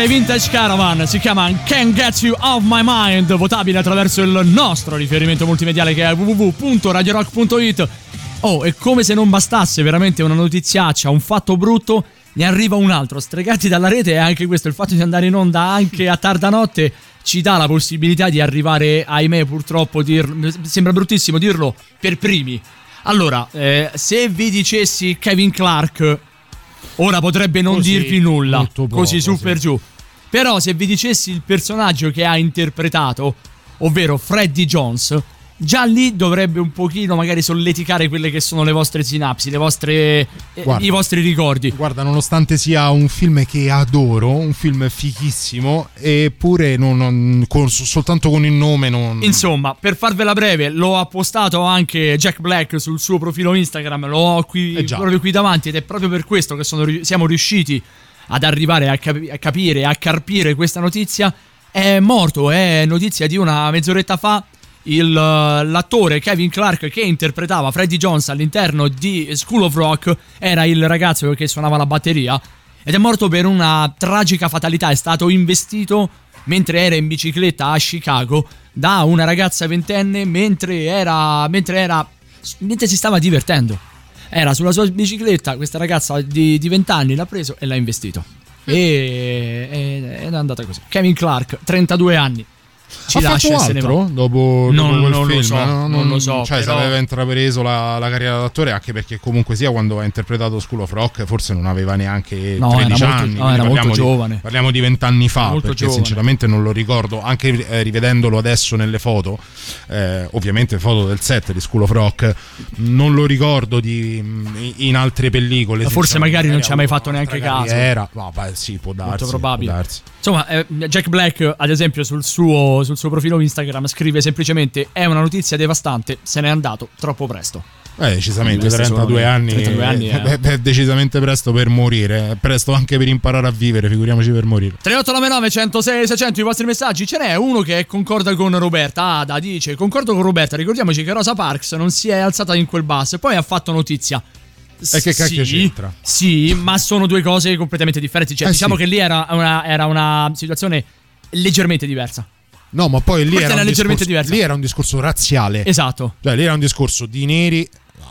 È Vintage Caravan, si chiama Can't Get You Off My Mind, votabile attraverso il nostro riferimento multimediale che è www.radiorock.it. Oh, e come se non bastasse veramente una notiziaccia, un fatto brutto, ne arriva un altro, stregati dalla rete e anche questo, il fatto di andare in onda anche a tarda notte ci dà la possibilità di arrivare, ahimè purtroppo, dir- sembra bruttissimo dirlo, per primi. Allora, eh, se vi dicessi Kevin Clark, ora potrebbe non
Così,
dirvi nulla,
poco,
così su
sì.
per giù. Però se vi dicessi il personaggio che ha interpretato, ovvero Freddy Jones, già lì dovrebbe un pochino magari solleticare quelle che sono le vostre sinapsi, le vostre, eh,
Guarda.
i vostri ricordi.
Guarda, nonostante sia un film che adoro, un film fichissimo, eppure non, non- con- soltanto con il nome non...
Insomma, per farvela breve, lo ha postato anche Jack Black sul suo profilo Instagram, lo ho qui,
Eh
proprio qui davanti ed è proprio per questo che sono siamo riusciti ad arrivare a, capi- a capire, a carpire questa notizia. È morto, è notizia di una mezz'oretta fa. Il, eh, l'attore Kevin Clark che interpretava Freddie Jones all'interno di School of Rock era il ragazzo che suonava la batteria ed è morto per una tragica fatalità. È stato investito mentre era in bicicletta a Chicago da una ragazza ventenne mentre era, mentre era mentre si stava divertendo. Era sulla sua bicicletta, questa ragazza di, di 20 anni l'ha preso e l'ha investito. E, ed è andata così. Kevin Clark, 32 anni. Ci
ha
lascia
fatto
se
altro
va.
dopo, dopo
Non-
quel
non lo
film?
so,
No,
non lo so,
Cioè, se
però-
aveva intrapreso la, la carriera d'attore, anche perché comunque sia quando ha interpretato School of Rock, forse non aveva neanche
No, era
13
molto-
anni.
no, era molto
parliamo di-
giovane.
parliamo di 20 anni fa,
Molto
perché
giovane.
sinceramente non lo ricordo. Anche eh, rivedendolo adesso nelle foto, eh, ovviamente foto del set di School of Rock, non lo ricordo di, mm, in altre pellicole.
Ma forse magari non ci ha mai fatto neanche caso.
carriera. No, beh, sì, può darsi.
Molto probabile.
può darsi.
Insomma, eh, Jack Black, ad esempio, sul suo, sul suo profilo Instagram scrive semplicemente: È una notizia devastante, se n'è andato troppo presto.
Eh, decisamente,
Queste
32
sono-
anni,
32 anni, eh.
beh, beh, decisamente presto per morire, è presto anche per imparare a vivere, figuriamoci per morire.
3899 106 600 i vostri messaggi. Ce n'è uno che concorda con Roberta. Ada dice: Concordo con Roberta. Ricordiamoci che Rosa Parks non si è alzata in quel bus e poi ha fatto notizia.
E che cacchio
Sì,
c'entra?
Sì, ma sono due cose completamente differenti. Cioè,
Eh,
diciamo
sì.
che lì era una, era una situazione leggermente diversa.
No, ma poi lì era,
era
discorso, lì era un discorso razziale.
Esatto.
Cioè, lì era un discorso di neri,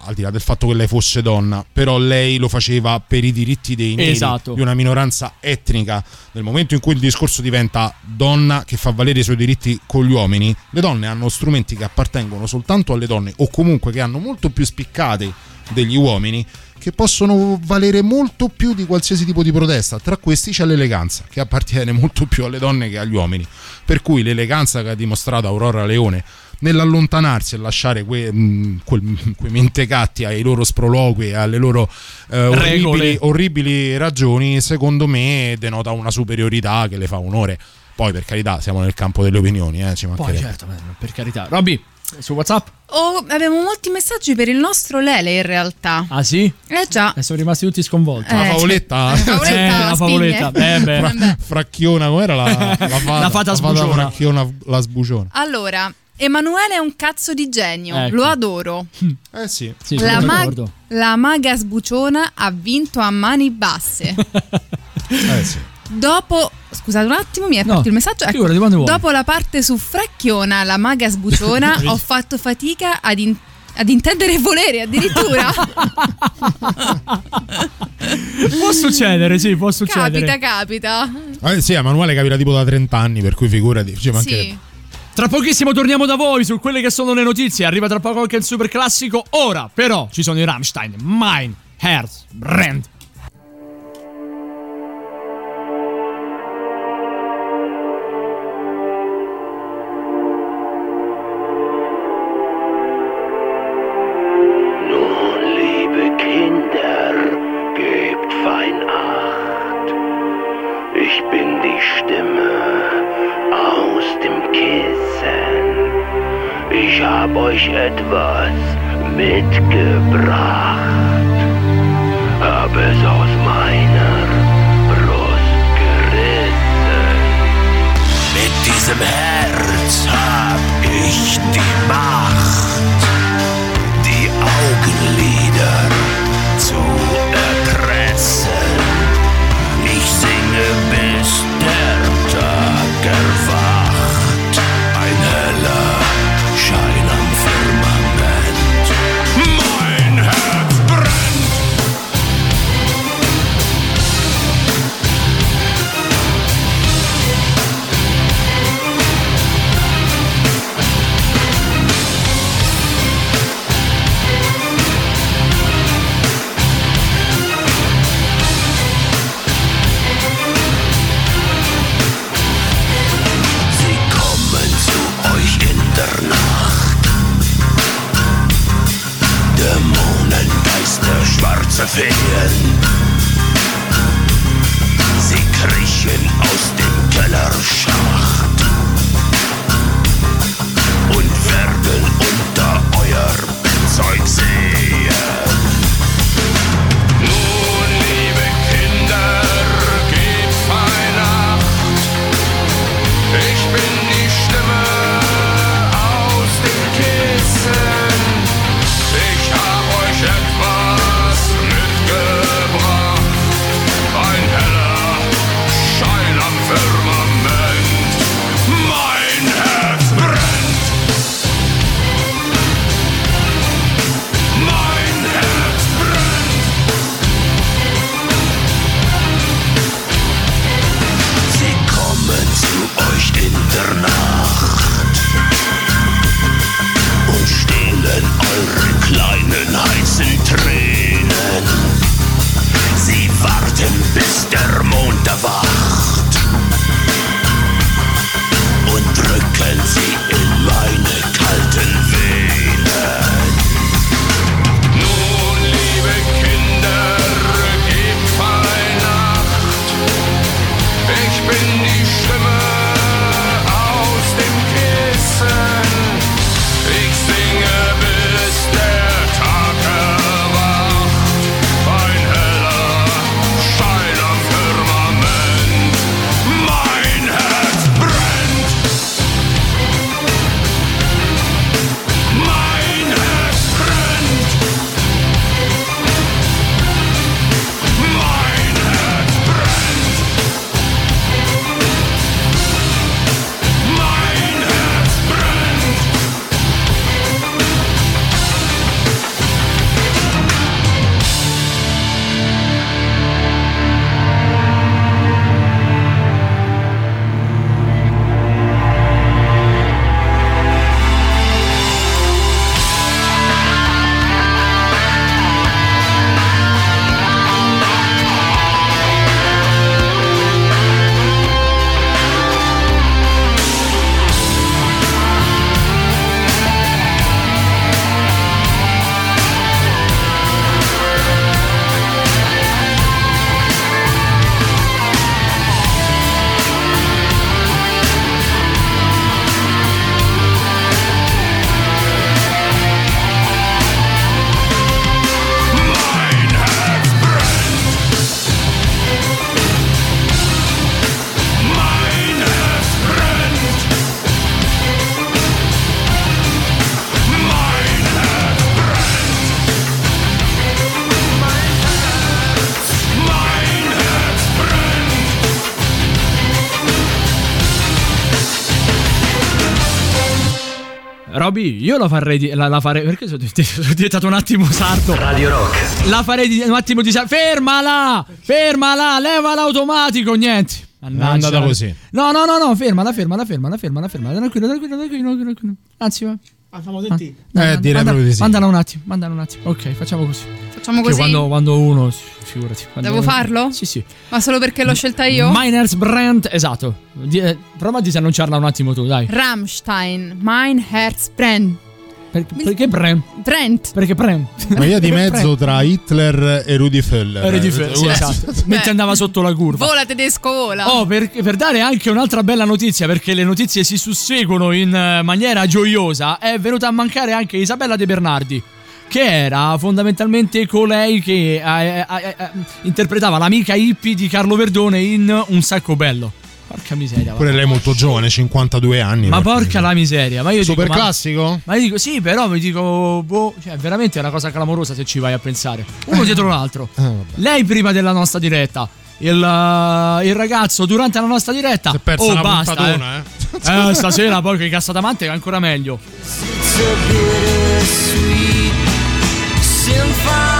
al di là del fatto che lei fosse donna, però lei lo faceva per i diritti dei neri,
Esatto.
di una minoranza etnica. Nel momento in cui il discorso diventa donna che fa valere i suoi diritti con gli uomini, le donne hanno strumenti che appartengono soltanto alle donne o comunque che hanno molto più spiccate degli uomini che possono valere molto più di qualsiasi tipo di protesta. Tra questi c'è l'eleganza, che appartiene molto più alle donne che agli uomini. Per cui l'eleganza che ha dimostrato Aurora Leone nell'allontanarsi e lasciare que- mh, quel- quei mentecatti ai loro sproloqui e alle loro eh, orribili, orribili ragioni, secondo me denota una superiorità che le fa onore. Poi, per carità, siamo nel campo delle opinioni, eh, ci
Poi, certo, per carità. Robby, su WhatsApp?
Oh, abbiamo molti messaggi per il nostro Lele in realtà.
Ah, sì?
Eh già.
E sono rimasti tutti sconvolti.
Eh,
La favoletta?
La favoletta,
Eh, la favoletta. Eh, beh.
Fra- fracchiona, com'era la, la fata?
La fata sbuciona.
fracchiona, la sbuciona.
Allora, Emanuele è un cazzo di genio,
Ecco.
lo adoro.
Eh sì.
Sì,
la,
sono
ma-
d'accordo.
la maga sbuciona ha vinto a mani basse.
Eh sì.
Dopo, scusate un attimo, mi è
No,
partito il messaggio. Ecco,
figurati, quando vuoi.
dopo la parte su Fracchiona, la maga sbuciona, ho fatto fatica ad, in- ad intendere volere addirittura.
Può succedere, sì, può succedere.
capita, capita.
Eh sì, Emanuele capita tipo da 30 anni, per cui figurati. Ci mancherebbe.
Sì.
Tra pochissimo torniamo da voi su quelle che sono le notizie. Arriva tra poco anche il super classico. Ora, però, ci sono i Rammstein. Mein Herz brennt. Io la farei di- la, la farei perché sono, diventato- sono diventato un attimo sardo.
Radio Rock.
La farei di- un attimo di. Fermala! Fermala, leva l'automatico, niente. Mannaggia.
È andata così.
No, no, no, no, fermala, fermala, fermala, fermala, fermala. Tranquillo, tranquillo, tranquillo, tranquillo. Anzi, va.
Ah.
Eh, direi proprio di sì.
Mandala un attimo, mandala un attimo. Ok, facciamo così.
Facciamo
Che
così?
quando, quando uno, figurati. quando
Devo
uno-
farlo?
Sì, sì.
Ma solo perché l'ho scelta io?
Miners Brand, esatto. Di- eh, prova a disannunciarla un attimo tu, dai.
Rammstein, Mein Herz brennt.
Per- perché Brand?
Brent.
Perché Brand?
Ma io di mezzo tra Hitler e Rudy Feller.
Era di fe- sì, esatto. Mentre andava sotto la curva.
Vola tedesco, vola.
Oh, per, per dare anche un'altra bella notizia, perché le notizie si susseguono in eh, maniera gioiosa, è venuta a mancare anche Isabella De Bernardi. Che era fondamentalmente colei che eh, eh, eh, eh, interpretava l'amica hippie di Carlo Verdone in Un sacco bello. Porca miseria.
Pure lei molto giovane, 52 anni.
Ma porca la miseria, ma io
Super
dico,
classico?
Ma io dico sì, però mi dico, boh, cioè veramente è una cosa clamorosa se ci vai a pensare. Uno dietro l'altro. Lei prima della nostra diretta. Il, uh, il ragazzo durante la nostra diretta. Si è
persa
oh,
una
basta,
puntatona,
eh. Eh, stasera poi che cassatamante è ancora meglio.
It's a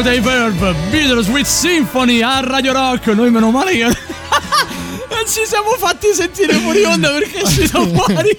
classico dei Verb, Bittersweet Symphony a Radio Rock. Noi meno male che non ci siamo fatti sentire fuori onda perché è uscito fuori,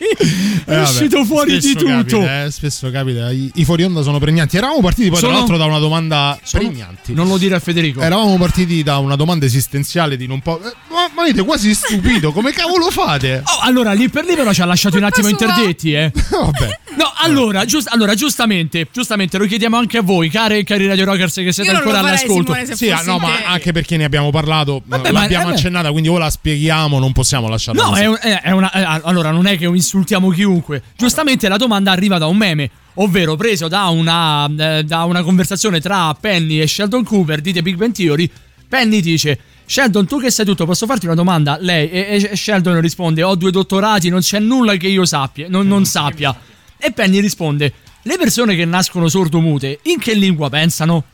è
Eh,
uscito fuori di tutto.
capita, eh, spesso capita, I, i fuori onda sono pregnanti. Eravamo partiti poi,
Sono-
tra l'altro, da una domanda
Sono-
pregnanti.
Non lo dire a Federico.
Eravamo partiti da una domanda esistenziale di non po'. eh, Ma, ma avete quasi stupito, come cavolo fate?
Oh, allora, lì per lì però ci ha lasciato un attimo interdetti, eh.
Vabbè.
No, allora, giust- allora, giustamente, giustamente, lo chiediamo anche a voi, care e cari Radio Rockers che siete
Io
ancora
farei,
all'ascolto.
Simone,
Sì, ah, no, ma
te.
anche perché ne abbiamo parlato,
Vabbè, ma-
l'abbiamo
eh beh.
accennata, quindi o la spieghiamo, non possiamo lasciarla.
No, è, un- è- è una. eh, allora, non è che insultiamo chiunque. Giustamente la domanda arriva da un meme, ovvero preso da una, eh, da una conversazione tra Penny e Sheldon Cooper di The Big Bang Theory. Penny dice: Sheldon, tu che sai tutto, posso farti una domanda? Lei e, e Sheldon risponde: Ho due dottorati, non c'è nulla che io sappia, non, non sappia. E Penny risponde: Le persone che nascono sordomute, in che lingua pensano?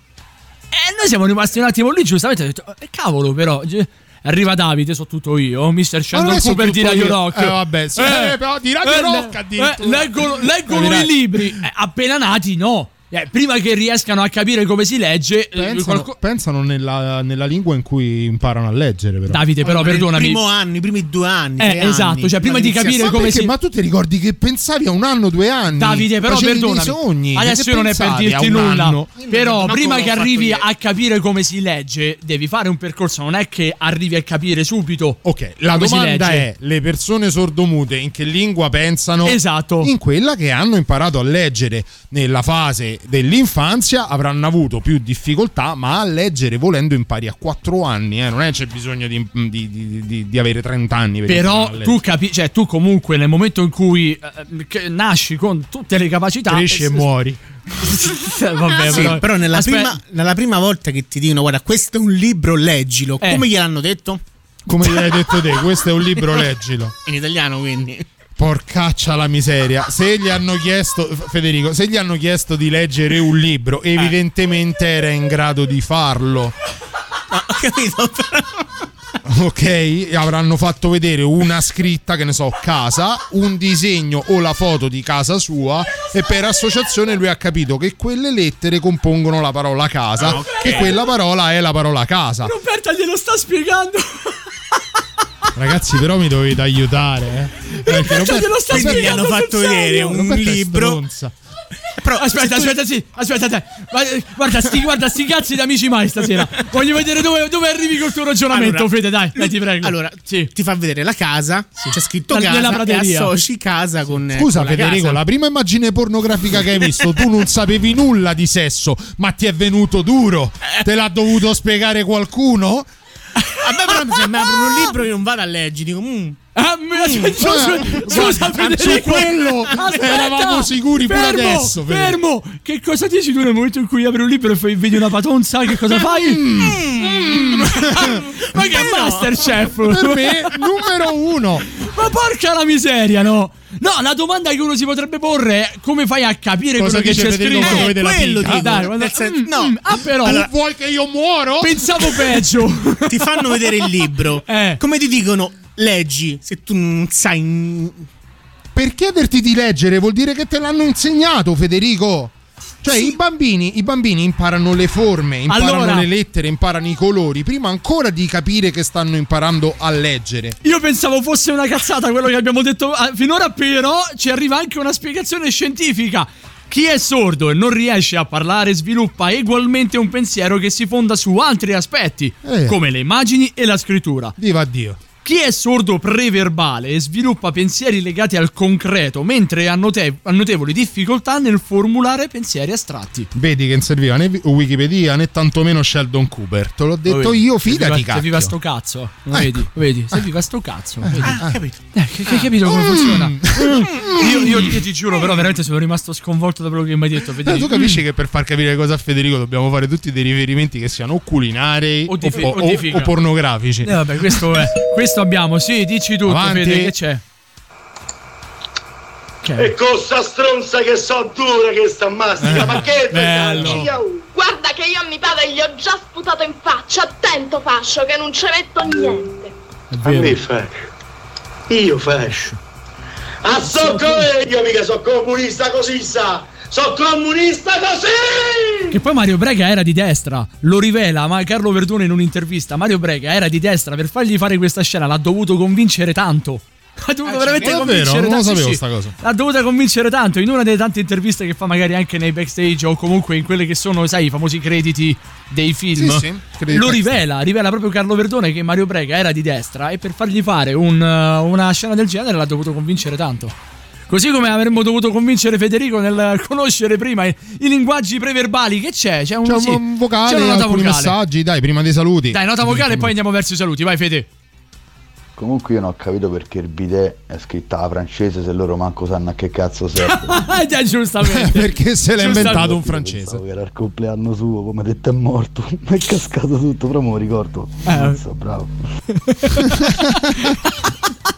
E noi siamo rimasti un attimo lì, giustamente. Ho detto: eh, Cavolo, però. Arriva Davide, so tutto io, Mr. Sheldon Cooper di Radio
io.
Rock.
Eh, vabbè, sì, eh, però di Radio Rock
le-
addirittura.
eh, leggono leggono i libri. Eh, appena nati, no. Eh, prima che riescano a capire come si legge, eh,
Pensano,
qualco-
pensano nella, nella lingua in cui imparano a leggere, però.
Davide, però,
Allora,
perdonami.
Il primo anno, i primi due anni.
Eh,
tre anni,
esatto, cioè, prima di capire
ma
come
perché?
si-
Ma tu ti ricordi che pensavi a un anno, due anni?
Davide, però perdonami.
sogni.
Adesso non è per dirti nulla.
anno?
Però
Manco
prima che arrivi a capire come si legge, devi fare un percorso. Non è che arrivi a capire subito.
Ok, la
come si
domanda
legge.
è: le persone sordomute in che lingua pensano?
Esatto.
In quella che hanno imparato a leggere nella fase dell'infanzia avranno avuto più difficoltà, ma a leggere volendo impari a 4 anni, eh, non è c'è bisogno di, di- di- di- di avere 30 anni per
Però tu
leggere.
capi, cioè tu comunque nel momento in cui eh, che nasci con tutte le capacità
cresci e
eh,
muori.
Vabbè,
Sì,
però,
però, nella, prima, nella prima volta che ti dicono guarda questo è un libro leggilo
Eh.
come gliel'hanno detto?
Come gli hai detto te, questo è un libro, leggilo.
in italiano quindi
Porcaccia la miseria. Se gli hanno chiesto, Federico, se gli hanno chiesto di leggere un libro, evidentemente era in grado di farlo.
ho capito
Ok, avranno fatto vedere una scritta, che ne so, casa, un disegno o la foto di casa sua e per associazione lui ha capito che quelle lettere compongono la parola casa, che quella parola è la parola casa.
Roberta glielo sta spiegando.
Ragazzi, però mi dovete aiutare, eh. Perché
Roberta glielo sta
quindi hanno fatto vedere un libro però
Aspetta, aspetta, sì, aspetta, dai. Guarda- Guarda, sti, guarda, sti cazzi di amici mai stasera. Voglio vedere dove, dove arrivi col tuo ragionamento,
Allora-
Fede, dai, dai, ti prego.
allora
Sì.
ti fa vedere la casa c'è scritto
Nella-
casa
nella
e
prateria.
associ casa con
Scusa
con la
Federico,
casa.
la prima immagine pornografica che hai visto, tu non sapevi nulla di sesso, ma ti è venuto duro. Te l'ha dovuto spiegare qualcuno?
a me però se mi aprono un libro io non vado a leggere dico mm,
Ah, me- scusa, scusa, Federico.
su quello
Aspetta.
eravamo sicuri pure
fermo,
adesso.
Fermo, che cosa dici tu nel momento in cui apri un libro e fai- vedi una patonza? Che cosa fai?
Mm.
Ma che Masterchef?
Per me, numero uno.
Ma porca la miseria, no? No, la domanda che uno si potrebbe porre è come fai a capire
Cosa
quello che c'è scritto?
quando vede la
quello
pica?
dico,
Dai, quando-
nel senso-
mm,
no
mm, ah, però
Tu vuoi che io muoro?
pensavo peggio.
ti fanno vedere il libro
Eh.
come ti dicono leggi se tu non sai
Per chiederti di leggere vuol dire che te l'hanno insegnato, Federico. Cioè, i, bambini, i bambini imparano le forme, imparano
Allora-
le lettere, imparano i colori, prima ancora di capire che stanno imparando a leggere.
Io pensavo fosse una cazzata quello che abbiamo detto ah, finora, però ci arriva anche una spiegazione scientifica. Chi è sordo e non riesce a parlare sviluppa ugualmente un pensiero che si fonda su altri aspetti,
Eh.
come le immagini e la scrittura.
Viva Dio.
Chi è sordo preverbale sviluppa pensieri legati al concreto, mentre ha, note- ha notevoli difficoltà nel formulare pensieri astratti.
Vedi che non serviva né Wikipedia né tantomeno Sheldon Cooper. Te l'ho detto
vedi?
io, fidati,
viva, se viva
cacchio.
sto cazzo.
Ecco.
Vedi, vedi, se viva sto cazzo. Vedi.
ah, capito
Eh, che, che hai capito come funziona? Io, io- io ti giuro, però, veramente sono rimasto sconvolto da quello che mi hai detto.
Eh,
Federico.
tu capisci che per far capire cosa a Federico dobbiamo fare tutti dei riferimenti che siano o culinari
O
o,
o
o pornografici.
Eh, vabbè, questo è. Questo abbiamo. Sì, dici tutto,
Avanti.
Fede, che c'è? Che
E con sta stronza che so dura che sta mastica, ma che
bello.
Guarda che io a mio padre gli ho già sputato in faccia. Attento, fascio, che non ci metto niente.
A me fascio. Io fascio. A so come io mica so comunista così sa. So comunista così!
Che poi Mario Brega era di destra, lo rivela ma Carlo Verdone in un'intervista. Mario Brega era di destra, per fargli fare questa scena l'ha dovuto convincere tanto. Ha dovuto veramente
è vero,
convincere
non lo
tanto.
sapevo
sì.
cosa.
L'ha dovuta convincere tanto in una delle tante interviste che fa magari anche nei backstage o comunque in quelle che sono, sai, i famosi crediti dei film.
Sì, sì,
Lo
backstage.
rivela, rivela proprio Carlo Verdone che Mario Brega era di destra e per fargli fare un, una scena del genere l'ha dovuto convincere tanto. Così come avremmo dovuto convincere Federico nel conoscere prima i, i linguaggi preverbali. Che c'è? C'è un,
C'è un,
sì,
un vocale,
c'è una nota vocale.
messaggi, dai, prima dei saluti.
Dai, nota vocale e poi andiamo verso i saluti. Vai, Fede.
Comunque io non ho capito perché il bidet è scritta a francese se loro manco sanno a che cazzo serve.
Già, giustamente.
Perché se l'ha inventato un francese.
Era il compleanno suo, come ha detto è morto. Mi è cascato tutto, però me lo ricordo.
Eh.
Mazza, bravo.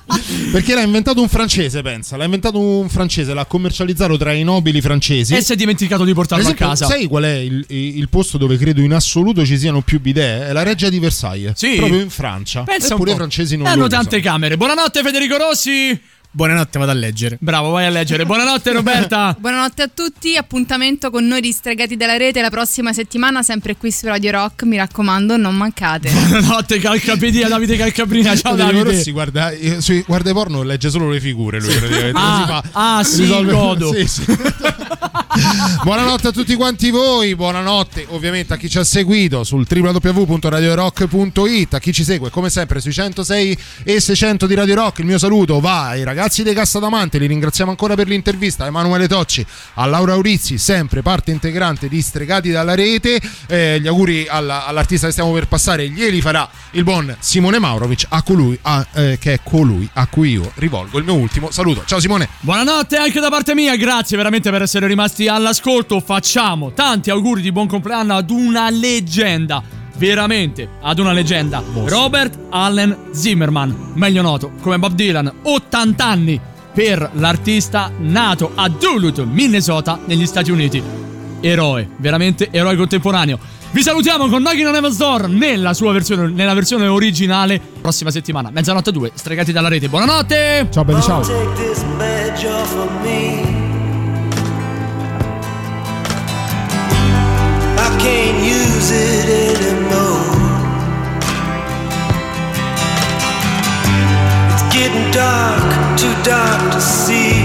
Perché l'ha inventato un francese, pensa. L'ha inventato un francese, l'ha commercializzato tra i nobili francesi.
E si è dimenticato di portarlo
esempio,
a casa.
Sai qual è il, il posto dove credo in assoluto ci siano più bidet? È la reggia di Versailles.
Sì.
Proprio in Francia.
Pensa
Eppure i francesi non
Hanno
lo
tante
usano.
camere. Buonanotte, Federico Rossi.
Buonanotte, vado a leggere.
Bravo, vai a leggere. Buonanotte, Roberta.
Buonanotte a tutti, appuntamento con noi di Stregati della Rete la prossima settimana, sempre qui su Radio Rock, mi raccomando, non mancate.
Buonanotte, Calcapedia, Davide Calcabrina. Ciao, Davide.
Rossi guarda, eh, guarda porno legge solo le figure lui praticamente.
Ah,
Non si fa-
ah, sì, godo.
Sì, sì. buonanotte a tutti quanti voi, buonanotte ovviamente a chi ci ha seguito sul www.radiorock.it, a chi ci segue come sempre sui 106 e 600 di Radio Rock. Il mio saluto va ai ragazzi dei Cassa Damante, li ringraziamo ancora per l'intervista, a Emanuele Tocci, a Laura Aurizzi, sempre parte integrante di Stregati dalla Rete. Eh, gli auguri alla- all'artista che stiamo per passare glieli farà il buon Simone Maurovic, a colui a- eh, che è colui a cui io rivolgo il mio ultimo saluto. Ciao Simone.
Buonanotte anche da parte mia, grazie veramente per essere rimasti all'ascolto. Facciamo tanti auguri di buon compleanno ad una leggenda, veramente ad una leggenda. Robert Allen Zimmerman, meglio noto come Bob Dylan, 80 anni per l'artista nato a Duluth, Minnesota, negli Stati Uniti. Eroe, veramente eroe contemporaneo. Vi salutiamo con Knocking on Heaven's Door nella sua versione, nella versione originale. Prossima settimana, mezzanotte 2, stregati dalla rete. Buonanotte!
Ciao belli, ciao.
Getting dark, too dark to see.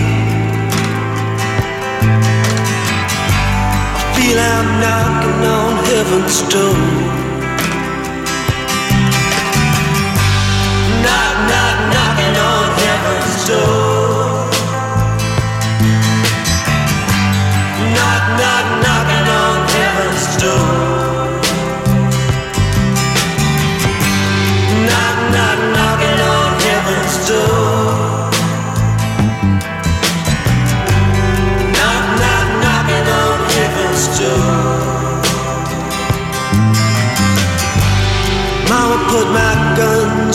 I feel I'm knocking on heaven's door. Knock, knock, knocking on heaven's door.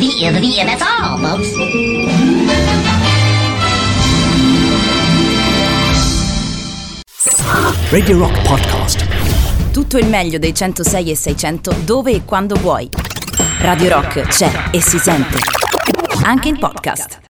The V, the V, and that's all, folks.
Radio Rock Podcast.
Tutto il meglio dei 106 e 600 dove e quando vuoi. Radio Rock c'è e si sente. Anche in podcast.